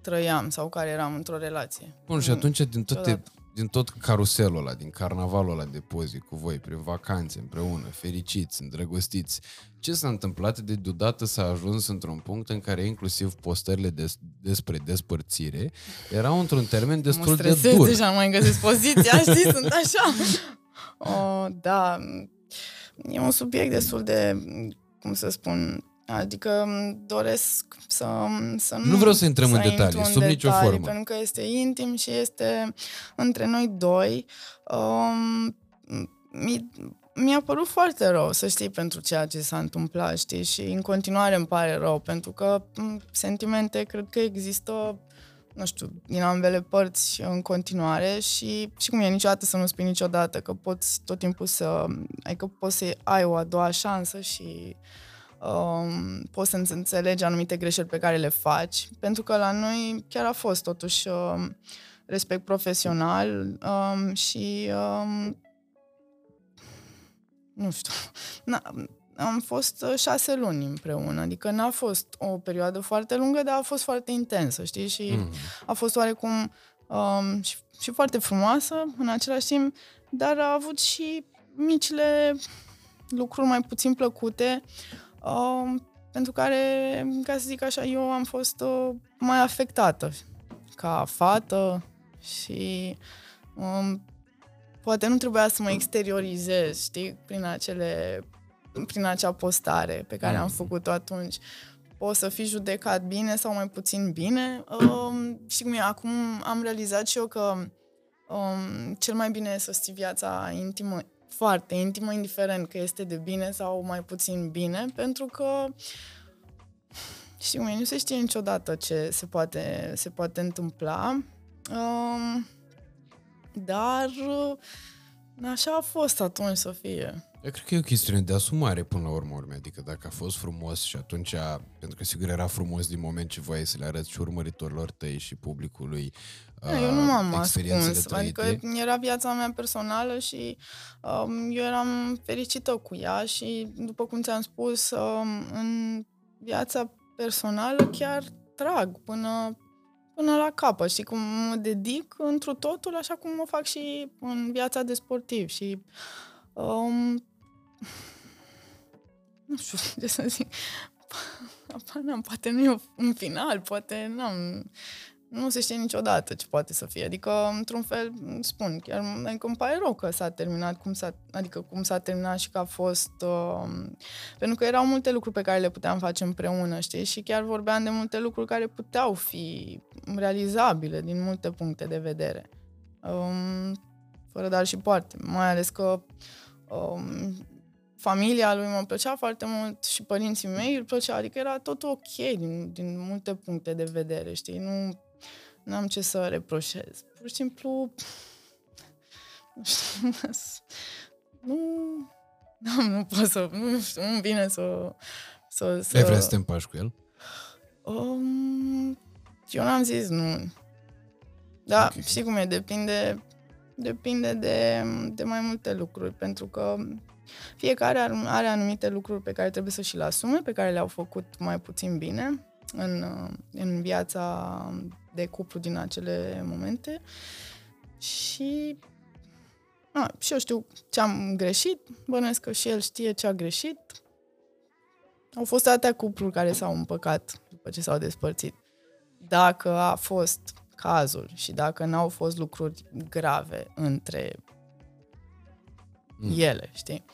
trăiam sau care eram într-o relație. Bun, și atunci din toate, din tot caruselul ăla, din carnavalul ăla de pozi cu voi, prin vacanțe, împreună, fericiți, îndrăgostiți, ce s-a întâmplat de deodată s-a ajuns într-un punct în care inclusiv postările des, despre despărțire erau într-un termen destul mă de dur. deja, mai găsesc poziția, știi, sunt așa. O, da, e un subiect destul de, cum să spun, Adică doresc să, să nu... Nu vreau să intrăm să în detalii, sub detalii, nicio formă. Pentru că este intim și este între noi doi. Um, mi, mi-a părut foarte rău, să știi, pentru ceea ce s-a întâmplat, știi, și în continuare îmi pare rău, pentru că sentimente cred că există, nu știu, din ambele părți în continuare și, și cum e niciodată să nu spui niciodată că poți tot timpul să, adică poți să ai o a doua șansă și um, poți să înțelegi anumite greșeli pe care le faci, pentru că la noi chiar a fost totuși um, respect profesional um, și um, nu știu, na, am fost uh, șase luni împreună, adică n-a fost o perioadă foarte lungă, dar a fost foarte intensă, știi? Și mm. a fost oarecum um, și, și foarte frumoasă în același timp, dar a avut și micile lucruri mai puțin plăcute. Uh, pentru care, ca să zic așa, eu am fost uh, mai afectată ca fată și um, poate nu trebuia să mă exteriorizez, știi, prin acele prin acea postare pe care am mm. făcut-o atunci. Poți să fii judecat bine sau mai puțin bine. Um, și cum e, acum am realizat și eu că um, cel mai bine e să ții viața intimă foarte intimă, indiferent că este de bine sau mai puțin bine, pentru că știu, nu se știe niciodată ce se poate, se poate întâmpla, um, dar așa a fost atunci să fie. Eu cred că e o chestiune de asumare până la urmă urme. Adică dacă a fost frumos și atunci, pentru că sigur era frumos din moment ce voiai să le arăți și urmăritorilor tăi și publicului uh, Eu nu m-am ascuns, adică era viața mea personală și um, eu eram fericită cu ea și după cum ți-am spus, um, în viața personală chiar trag până până la capăt, și cum mă dedic întru totul așa cum o fac și în viața de sportiv. Și um, nu știu ce să zic, n-am, poate nu e un final, poate n-am, nu se știe niciodată ce poate să fie. Adică, într-un fel, spun, chiar adică îmi pare rău că s-a terminat, cum s-a, adică cum s-a terminat și că a fost... Uh, pentru că erau multe lucruri pe care le puteam face împreună, știi? Și chiar vorbeam de multe lucruri care puteau fi realizabile din multe puncte de vedere. Um, fără dar și poate. Mai ales că um, familia lui mă plăcea foarte mult și părinții mei îl plăcea, adică era tot ok din, din multe puncte de vedere, știi? Nu nu am ce să reproșez. Pur și simplu, nu știu, nu, nu, nu pot să, nu știu, nu vine să... să, să... Ai vrea să te împași cu el? Um, eu n-am zis nu. Da, okay. știi cum e, depinde, depinde de, de mai multe lucruri, pentru că fiecare are, are anumite lucruri pe care trebuie să și le asume, pe care le-au făcut mai puțin bine în, în viața de cuplu din acele momente și a, și eu știu ce am greșit, bănuiesc că și el știe ce a greșit. Au fost atâtea cupluri care s-au împăcat după ce s-au despărțit. Dacă a fost cazul și dacă n-au fost lucruri grave între mm. ele, știi?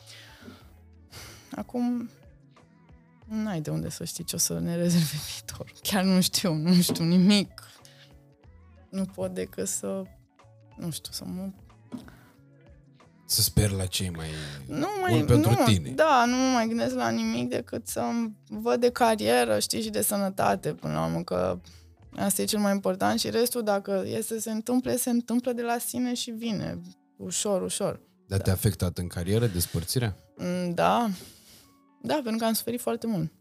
Acum, n-ai de unde să știi ce o să ne rezerve viitor. Chiar nu știu, nu știu nimic nu pot decât să, nu știu, să mă... Să sper la cei mai nu mai, pentru nu, tine. Da, nu mă mai gândesc la nimic decât să văd de carieră, știi, și de sănătate, până la urmă, că asta e cel mai important și restul, dacă e să se întâmple, se întâmplă de la sine și vine, ușor, ușor. Dar da. te-a afectat în carieră despărțirea? Mm, da. Da, pentru că am suferit foarte mult.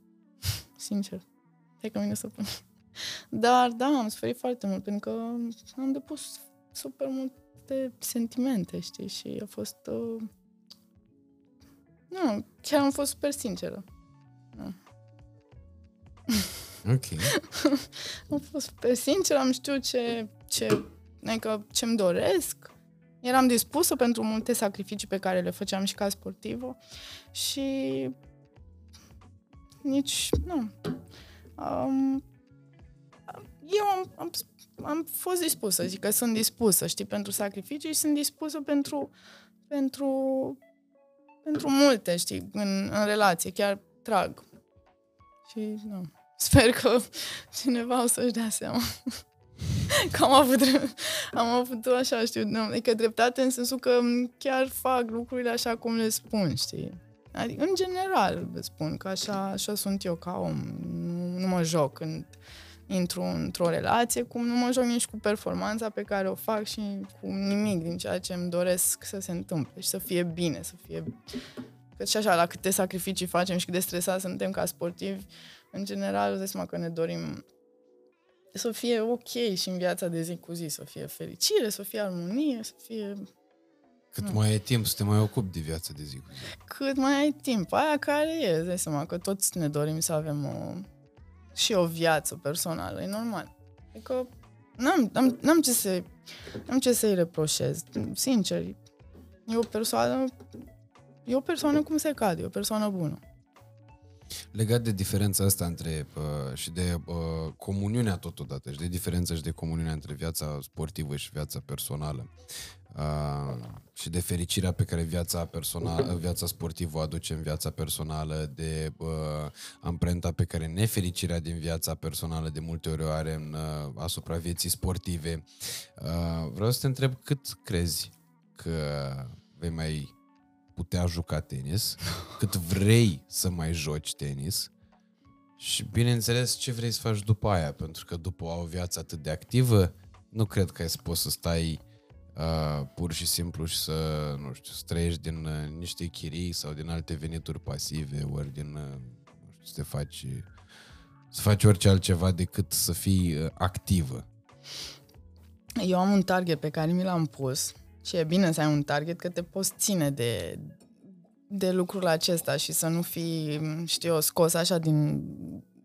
Sincer. Hai că vine să pun. Dar da, am suferit foarte mult pentru că am depus super multe sentimente, știi, și a fost... Uh... Nu, chiar am fost super sinceră. Nu. Ok. am fost super sinceră, am știut ce, ce, adică ce-mi doresc. Eram dispusă pentru multe sacrificii pe care le făceam și ca sportivă și nici, nu. Um, eu am, am, am fost dispusă, zic că sunt dispusă, știi, pentru sacrificii și sunt dispusă pentru, pentru, pentru multe, știi, în, în relație, chiar trag. Și, nu, sper că cineva o să-și dea seama. Că am avut, am avut așa, știu, nu, adică dreptate în sensul că chiar fac lucrurile așa cum le spun, știi? Adică, în general, spun că așa, așa sunt eu ca om. Nu, nu mă joc în intru într-o relație, cum nu mă joc nici cu performanța pe care o fac și cu nimic din ceea ce îmi doresc să se întâmple și să fie bine, să fie... Că și așa, la câte sacrificii facem și cât de stresați suntem ca sportivi, în general, îți seama că ne dorim să fie ok și în viața de zi cu zi, să fie fericire, să fie armonie, să fie... Cât nu. mai ai timp să te mai ocupi de viața de zi cu zi. Cât mai ai timp. Aia care e, îți dai seama că toți ne dorim să avem o și o viață personală, e normal. Adică n-am, n-am, n-am, ce, să, n-am ce să-i reproșez, sincer. E o persoană, e o persoană cum se cade, e o persoană bună. Legat de diferența asta între uh, și de uh, comuniunea totodată și de diferența și de comuniunea între viața sportivă și viața personală uh, și de fericirea pe care viața personală, viața sportivă o aduce în viața personală, de uh, amprenta pe care nefericirea din viața personală de multe ori o are în, uh, asupra vieții sportive. Uh, vreau să te întreb cât crezi că vei mai putea juca tenis, cât vrei să mai joci tenis și, bineînțeles, ce vrei să faci după aia, pentru că după o viață atât de activă, nu cred că ai să poți să stai uh, pur și simplu și să, nu știu, să trăiești din uh, niște chirii sau din alte venituri pasive, ori din, uh, nu știu, să te faci, să faci orice altceva decât să fii uh, activă. Eu am un target pe care mi l-am pus și e bine să ai un target că te poți ține de, de lucrul acesta și să nu fii, știu eu, scos așa din,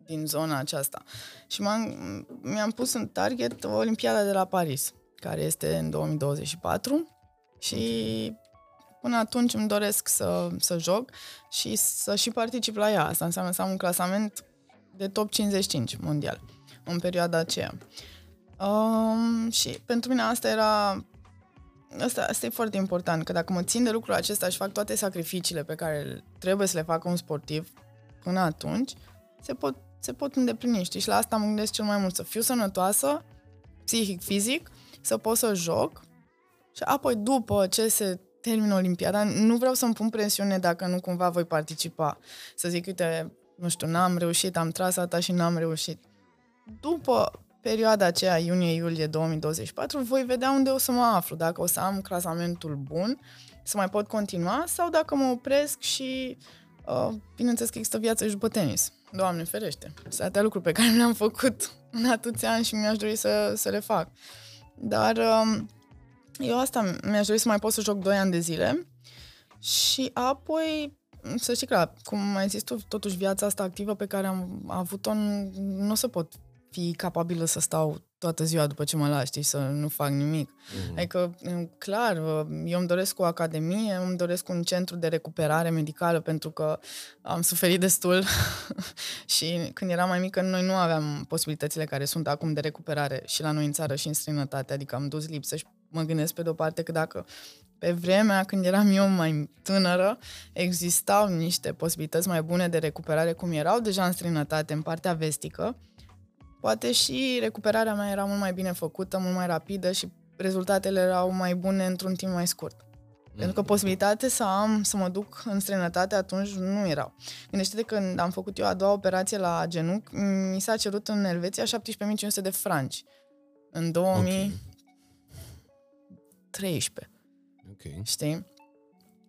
din zona aceasta. Și m-am, mi-am pus în target Olimpiada de la Paris, care este în 2024 și până atunci îmi doresc să, să joc și să și particip la ea. Asta înseamnă să am un clasament de top 55 mondial în perioada aceea. Um, și pentru mine asta era Asta, asta e foarte important, că dacă mă țin de lucrul acesta și fac toate sacrificiile pe care trebuie să le facă un sportiv până atunci, se pot, se pot îndeplini, știi? Și la asta mă gândesc cel mai mult, să fiu sănătoasă, psihic, fizic, să pot să joc și apoi după ce se termină Olimpiada, nu vreau să-mi pun presiune dacă nu cumva voi participa. Să zic, uite, nu știu, n-am reușit, am tras asta și n-am reușit. După perioada aceea, iunie-iulie 2024, voi vedea unde o să mă aflu, dacă o să am clasamentul bun, să mai pot continua, sau dacă mă opresc și, uh, bineînțeles că există viață și după tenis. Doamne ferește, sunt atâtea lucruri pe care le-am făcut în atâția ani și mi-aș dori să, să le fac. Dar uh, eu asta mi-aș dori să mai pot să joc 2 ani de zile și apoi să știi că, cum ai zis tu, totuși viața asta activă pe care am avut-o nu, nu o să pot fi capabilă să stau toată ziua după ce mă lași, știi, să nu fac nimic. Mm-hmm. Adică, clar, eu îmi doresc o academie, îmi doresc un centru de recuperare medicală pentru că am suferit destul și când eram mai mică noi nu aveam posibilitățile care sunt acum de recuperare și la noi în țară și în străinătate, adică am dus lipsă și mă gândesc pe de-o parte că dacă pe vremea când eram eu mai tânără, existau niște posibilități mai bune de recuperare, cum erau deja în străinătate, în partea vestică, poate și recuperarea mea era mult mai bine făcută, mult mai rapidă și rezultatele erau mai bune într-un timp mai scurt. Mm. Pentru că posibilitate să am, să mă duc în străinătate atunci nu erau. Gândește-te că când am făcut eu a doua operație la genunchi, mi s-a cerut în Elveția 17.500 de franci. În 2013. Okay. Știi?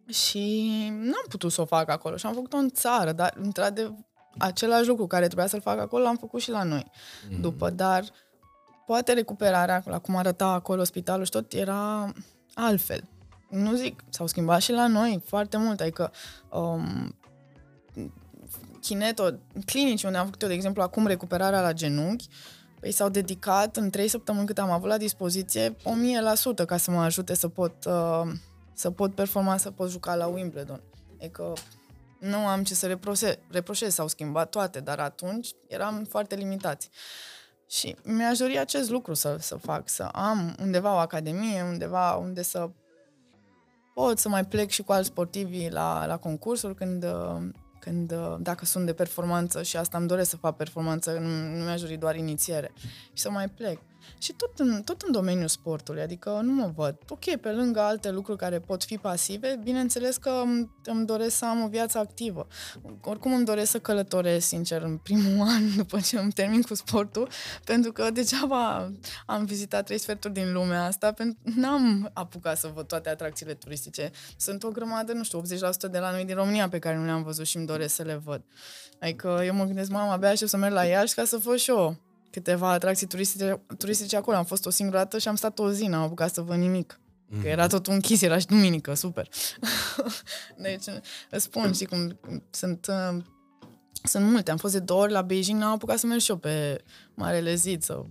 Și n-am putut să o fac acolo și am făcut-o în țară, dar într-adevăr același lucru care trebuia să-l fac acolo, l-am făcut și la noi mm. după, dar poate recuperarea, la cum arăta acolo spitalul și tot, era altfel. Nu zic, s-au schimbat și la noi foarte mult, adică um, Kineto, clinici unde am făcut eu, de exemplu, acum recuperarea la genunchi, Păi s-au dedicat în trei săptămâni cât am avut la dispoziție, o mie la sută ca să mă ajute să pot, uh, să pot performa, să pot juca la Wimbledon. Adică nu am ce să reproșez, reproșez, s-au schimbat toate, dar atunci eram foarte limitați. Și mi-aș dori acest lucru să, să fac, să am undeva o academie, undeva unde să pot să mai plec și cu alți sportivi la, la concursuri când, când, dacă sunt de performanță și asta îmi doresc să fac performanță, nu, nu mi-aș dori doar inițiere și să mai plec. Și tot în, tot în domeniul sportului, adică nu mă văd. Ok, pe lângă alte lucruri care pot fi pasive, bineînțeles că îmi, îmi doresc să am o viață activă. Oricum îmi doresc să călătoresc, sincer, în primul an după ce îmi termin cu sportul, pentru că degeaba am vizitat trei sferturi din lumea asta, pentru n-am apucat să văd toate atracțiile turistice. Sunt o grămadă, nu știu, 80% de la noi din România pe care nu le-am văzut și îmi doresc să le văd. Adică eu mă gândesc, mama, abia aștept să merg la Iași ca să văd și eu câteva atracții turistice, turistice acolo. Am fost o singură dată și am stat o zi, n-am apucat să văd nimic. Mm. Că era tot închis, era și duminică, super. deci, îți spun, știi cum sunt, uh, sunt multe. Am fost de două ori la Beijing, n-am apucat să merg și eu pe Marele Zid sau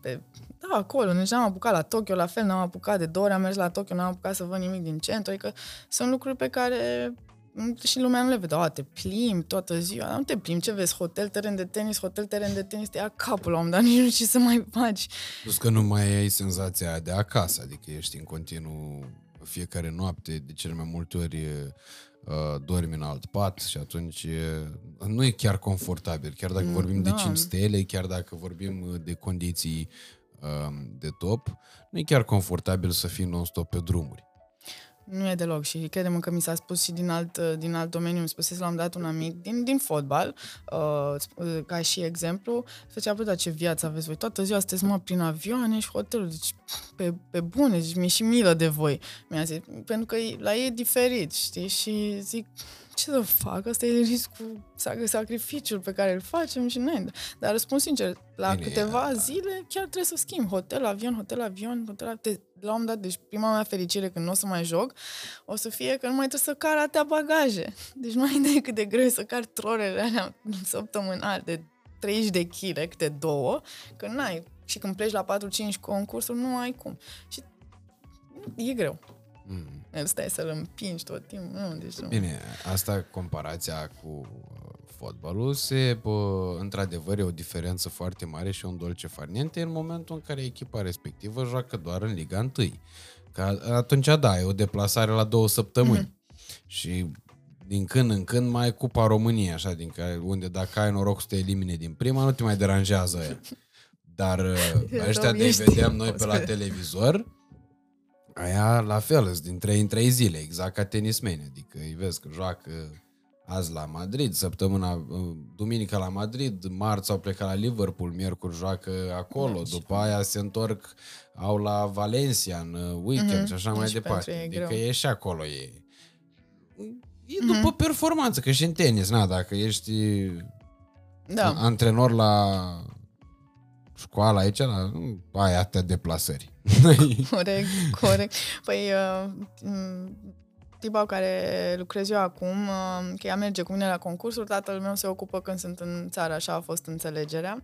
pe, da, acolo, deci n-am apucat la Tokyo, la fel, n-am apucat de două ori, am mers la Tokyo, n-am apucat să văd nimic din centru, adică sunt lucruri pe care și lumea nu le vede. A, te plimbi toată ziua. Nu te plimbi, ce vezi? Hotel, teren de tenis, hotel, teren de tenis, te ia capul la un dar nici nu știu ce să mai faci. Plus că nu mai ai senzația de acasă, adică ești în continuu fiecare noapte, de cele mai multe ori uh, dormi în alt pat și atunci uh, nu e chiar confortabil, chiar dacă mm, vorbim da. de 5 stele, chiar dacă vorbim uh, de condiții uh, de top, nu e chiar confortabil să fii non-stop pe drumuri. Nu e deloc și credem că mi s-a spus și din alt, din alt domeniu, îmi spusese l-am dat un amic din, din fotbal, uh, ca și exemplu, făcea, bă, ce viață aveți voi, toată ziua sunteți mă prin avioane și hoteluri, deci pe, pe bune, deci mi-e și milă de voi, mi-a zis, pentru că la ei e diferit, știi, și zic, ce să fac? Asta e riscul, sacrificiul pe care îl facem și noi. Dar răspund sincer, la Bine, câteva zile chiar trebuie să schimb. Hotel, avion, hotel, avion, hotel, avion. La un dat, deci prima mea fericire când nu o să mai joc, o să fie că nu mai trebuie să car atâtea bagaje. Deci nu ai idee cât de greu să car trolele alea săptămânal de 30 de kg, câte două, că n-ai. Și când pleci la 4-5 concursuri, nu ai cum. Și e greu. Mm. Stai să-l împingi tot timpul. Nu, deci nu. Bine, asta comparația cu uh, fotbalul, se, bă, într-adevăr, e o diferență foarte mare și un dolce farniente în momentul în care echipa respectivă joacă doar în Liga 1. Că atunci, da, e o deplasare la două săptămâni. Mm-hmm. Și din când în când mai Cupa României, așa, din care, unde dacă ai noroc să te elimine din prima, nu te mai deranjează ea. Dar ăștia de vedem noi pe la televizor, aia la fel, sunt din 3 în 3 zile, exact ca tenismeni. Adică îi vezi că joacă azi la Madrid, săptămâna, uh, duminică la Madrid, marți au plecat la Liverpool, miercuri joacă acolo, da, după aia se întorc, au la Valencia în uh, weekend mm-hmm. și așa mai departe. E adică greu. e și acolo e. E mm-hmm. după performanță, că și în tenis, na, dacă ești da. antrenor la școală aici, la, ai atâtea deplasări. corect, corect. Păi, uh, tipa care lucrez eu acum, uh, că ea merge cu mine la concursuri, tatăl meu se ocupă când sunt în țară, așa a fost înțelegerea.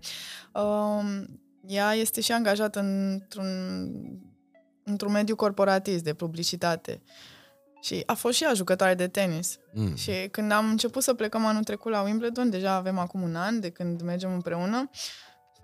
Uh, ea este și angajată într-un, într-un mediu corporatist de publicitate. Și a fost și ea jucătoare de tenis. Mm. Și când am început să plecăm anul trecut la Wimbledon, deja avem acum un an de când mergem împreună, uh,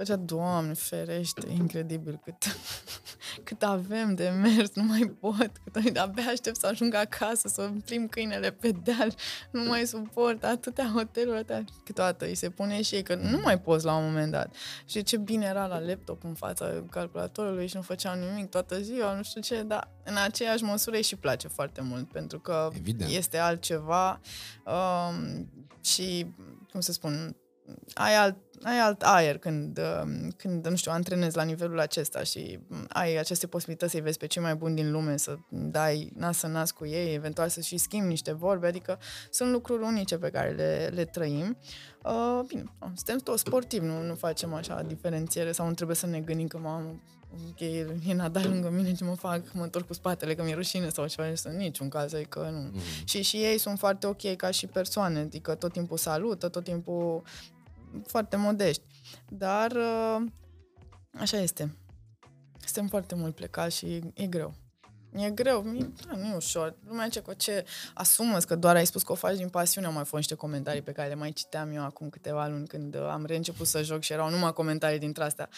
Făcea, Doamne, ferește, incredibil cât, cât avem de mers, nu mai pot, cât abia aștept să ajung acasă, să plim câinele pe deal, nu mai suport atâtea hoteluri, atâtea. Câteodată îi se pune și ei că nu mai poți la un moment dat. Și ce bine era la laptop în fața calculatorului și nu făceau nimic toată ziua, nu știu ce, dar în aceeași măsură îi și place foarte mult, pentru că Evident. este altceva um, și, cum să spun, ai alt, ai alt aer când, um, când, nu știu, antrenezi la nivelul acesta și ai aceste posibilități să-i vezi pe cei mai buni din lume, să dai nas să nas cu ei, eventual să și schimbi niște vorbe, adică sunt lucruri unice pe care le, le trăim. Uh, bine, suntem toți sportivi, nu, nu facem așa diferențiere sau nu trebuie să ne gândim că mamă, ok, e Nadal lângă mine, ce mă fac, mă întorc cu spatele, că mi-e rușine sau ceva, în niciun caz, adică nu. Mm-hmm. Și, și ei sunt foarte ok ca și persoane, adică tot timpul salută, tot timpul foarte modești. Dar uh, așa este. Suntem foarte mult plecați și e greu. E greu, da, nu e ușor. Lumea ce cu ce asumă că doar ai spus că o faci din pasiune. Au mai fost niște comentarii pe care le mai citeam eu acum câteva luni când uh, am reînceput să joc și erau numai comentarii dintre astea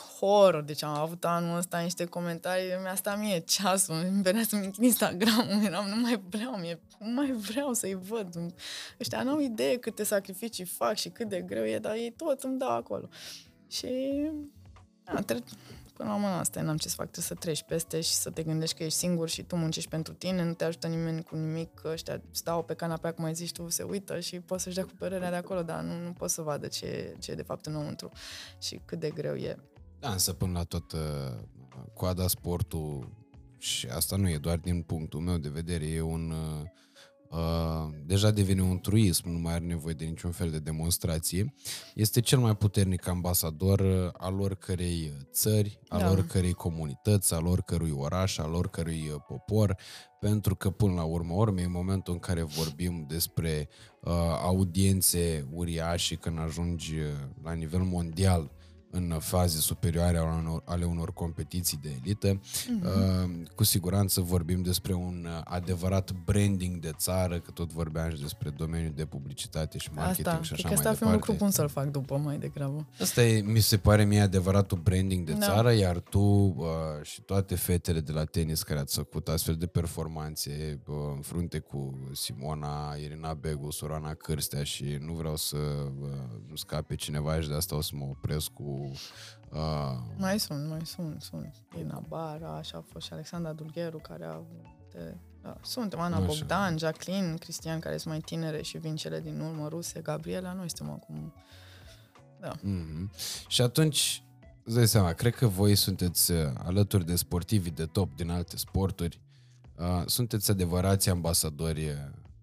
horror. Deci am avut anul ăsta niște comentarii, mi-a stat mie ceasul, îmi venea să-mi închid Instagram, eram, nu mai vreau, mie, nu mai vreau să-i văd. Ăștia nu au idee câte sacrificii fac și cât de greu e, dar ei tot îmi dau acolo. Și da, tre- până la urmă asta n-am ce să fac, trebuie să treci peste și să te gândești că ești singur și tu muncești pentru tine, nu te ajută nimeni cu nimic, ăștia stau pe canapea, cum ai zis tu, se uită și poți să-și dea cu părerea de acolo, dar nu, nu pot să vadă ce, ce e de fapt înăuntru și cât de greu e. Da, însă până la tot uh, coada sportul, și asta nu e doar din punctul meu de vedere, e un... Uh, uh, deja devine un truism, nu mai are nevoie de niciun fel de demonstrație. Este cel mai puternic ambasador uh, al oricărei țări, al da. oricărei comunități, al oricărui oraș, al oricărui uh, popor, pentru că până la urmă urmei, în momentul în care vorbim despre uh, audiențe uriașe, când ajungi uh, la nivel mondial, în faze superioare ale unor, ale unor competiții de elită. Mm-hmm. Cu siguranță vorbim despre un adevărat branding de țară, că tot vorbeam și despre domeniul de publicitate și marketing asta, și așa mai asta departe. Asta ar fi un lucru bun să-l fac după mai degrabă. Asta e, mi se pare mie adevăratul branding de da. țară, iar tu uh, și toate fetele de la tenis care ați făcut astfel de performanțe uh, în frunte cu Simona, Irina Begu, Sorana Cârstea și nu vreau să uh, nu scape cineva și de asta o să mă opresc cu Uh... Mai sunt, mai sunt, sunt. Ina Bara, așa a fost și Alexandra Dulgheru, care a de, da, sunt Ana așa. Bogdan, Jacqueline, Cristian, care sunt mai tinere și vin cele din urmă, ruse, Gabriela, noi suntem acum... Da. Mm-hmm. Și atunci, îți dai seama, cred că voi sunteți uh, alături de sportivi de top din alte sporturi, uh, sunteți adevărați ambasadori uh,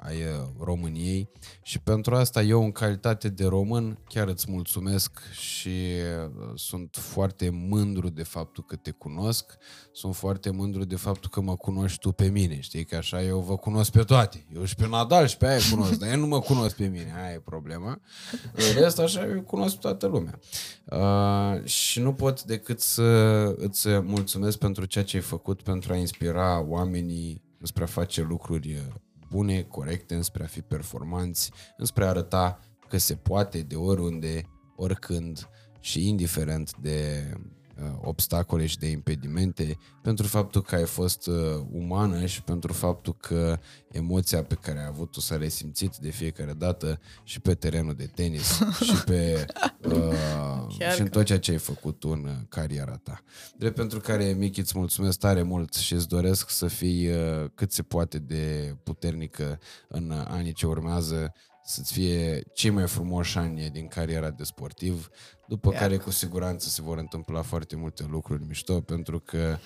ai uh, României. Și pentru asta eu în calitate de român chiar îți mulțumesc și uh, sunt foarte mândru de faptul că te cunosc, sunt foarte mândru de faptul că mă cunoști tu pe mine, știi? Că așa eu vă cunosc pe toate, eu și pe Nadal și pe aia cunosc, dar eu nu mă cunosc pe mine, aia e problema, în rest așa eu cunosc pe toată lumea. Uh, și nu pot decât să îți mulțumesc pentru ceea ce ai făcut pentru a inspira oamenii spre a face lucruri bune, corecte, înspre a fi performanți, înspre a arăta că se poate de oriunde, oricând și indiferent de uh, obstacole și de impedimente, pentru faptul că ai fost uh, umană și pentru faptul că emoția pe care ai avut-o să ai simțit de fiecare dată și pe terenul de tenis și pe uh, și în tot ceea ce ai făcut în uh, cariera ta. Drept pentru care, Michi, îți mulțumesc tare mult și îți doresc să fii uh, cât se poate de puternică în anii ce urmează, să-ți fie cei mai frumoși ani din cariera de sportiv, după Iar. care cu siguranță se vor întâmpla foarte multe lucruri mișto, pentru că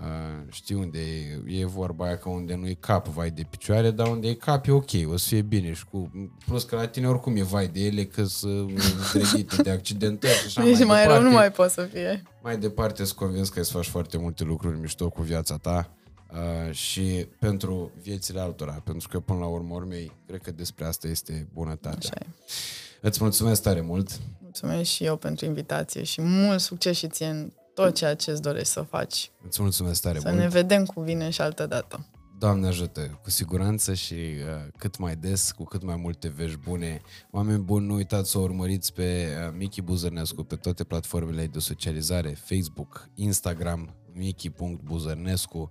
uh, știi unde e, e vorba aia că unde nu e cap, vai de picioare, dar unde e cap e ok, o să fie bine și cu, plus că la tine oricum e vai de ele, că sunt zdrăghite de accidentări și așa Nici mai, mai departe. rău nu mai pot să fie. Mai departe sunt convins că îți faci foarte multe lucruri mișto cu viața ta uh, și pentru viețile altora, pentru că până la urmă urmei, cred că despre asta este bunătatea. Așa e. Îți mulțumesc tare mult! Mulțumesc și eu pentru invitație și mult succes și ție în tot ceea ce îți dorești să faci. Îți mulțumesc tare Să mult! ne vedem cu bine și altă dată. Doamne ajută, cu siguranță și uh, cât mai des, cu cât mai multe vești bune. Oameni buni, nu uitați să o urmăriți pe uh, Michi Buzărnescu pe toate platformele de socializare, Facebook, Instagram, michi.buzărnescu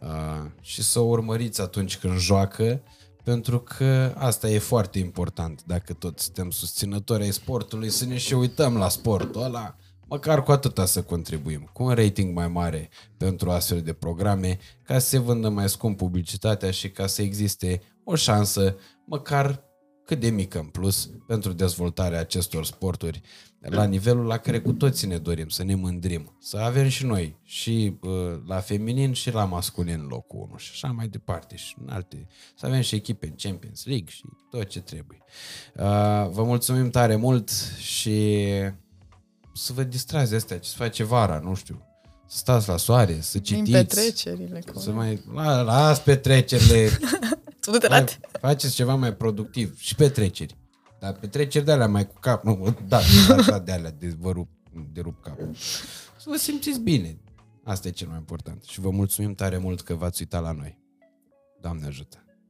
uh, și să o urmăriți atunci când joacă, pentru că asta e foarte important, dacă tot suntem susținători ai sportului, să ne și uităm la sportul ăla, măcar cu atâta să contribuim, cu un rating mai mare pentru astfel de programe, ca să se vândă mai scump publicitatea și ca să existe o șansă, măcar cât de mică în plus, pentru dezvoltarea acestor sporturi la nivelul la care cu toții ne dorim, să ne mândrim, să avem și noi, și uh, la feminin și la masculin locul 1 și așa mai departe și în alte, să avem și echipe în Champions League și tot ce trebuie. Uh, vă mulțumim tare mult și să vă distrați de astea, ce se face vara, nu știu. Să stați la soare, să Din citiți. petrecerile. Cu... Să mai... La, las petrecerile. Tu du-te la mai, te- faceți ceva mai productiv. Și petreceri. Dar petreceri de alea mai cu cap. Nu, da, da de alea de vă rup, de rup capul. Să vă simțiți bine. Asta e cel mai important. Și vă mulțumim tare mult că v-ați uitat la noi. Doamne ajută!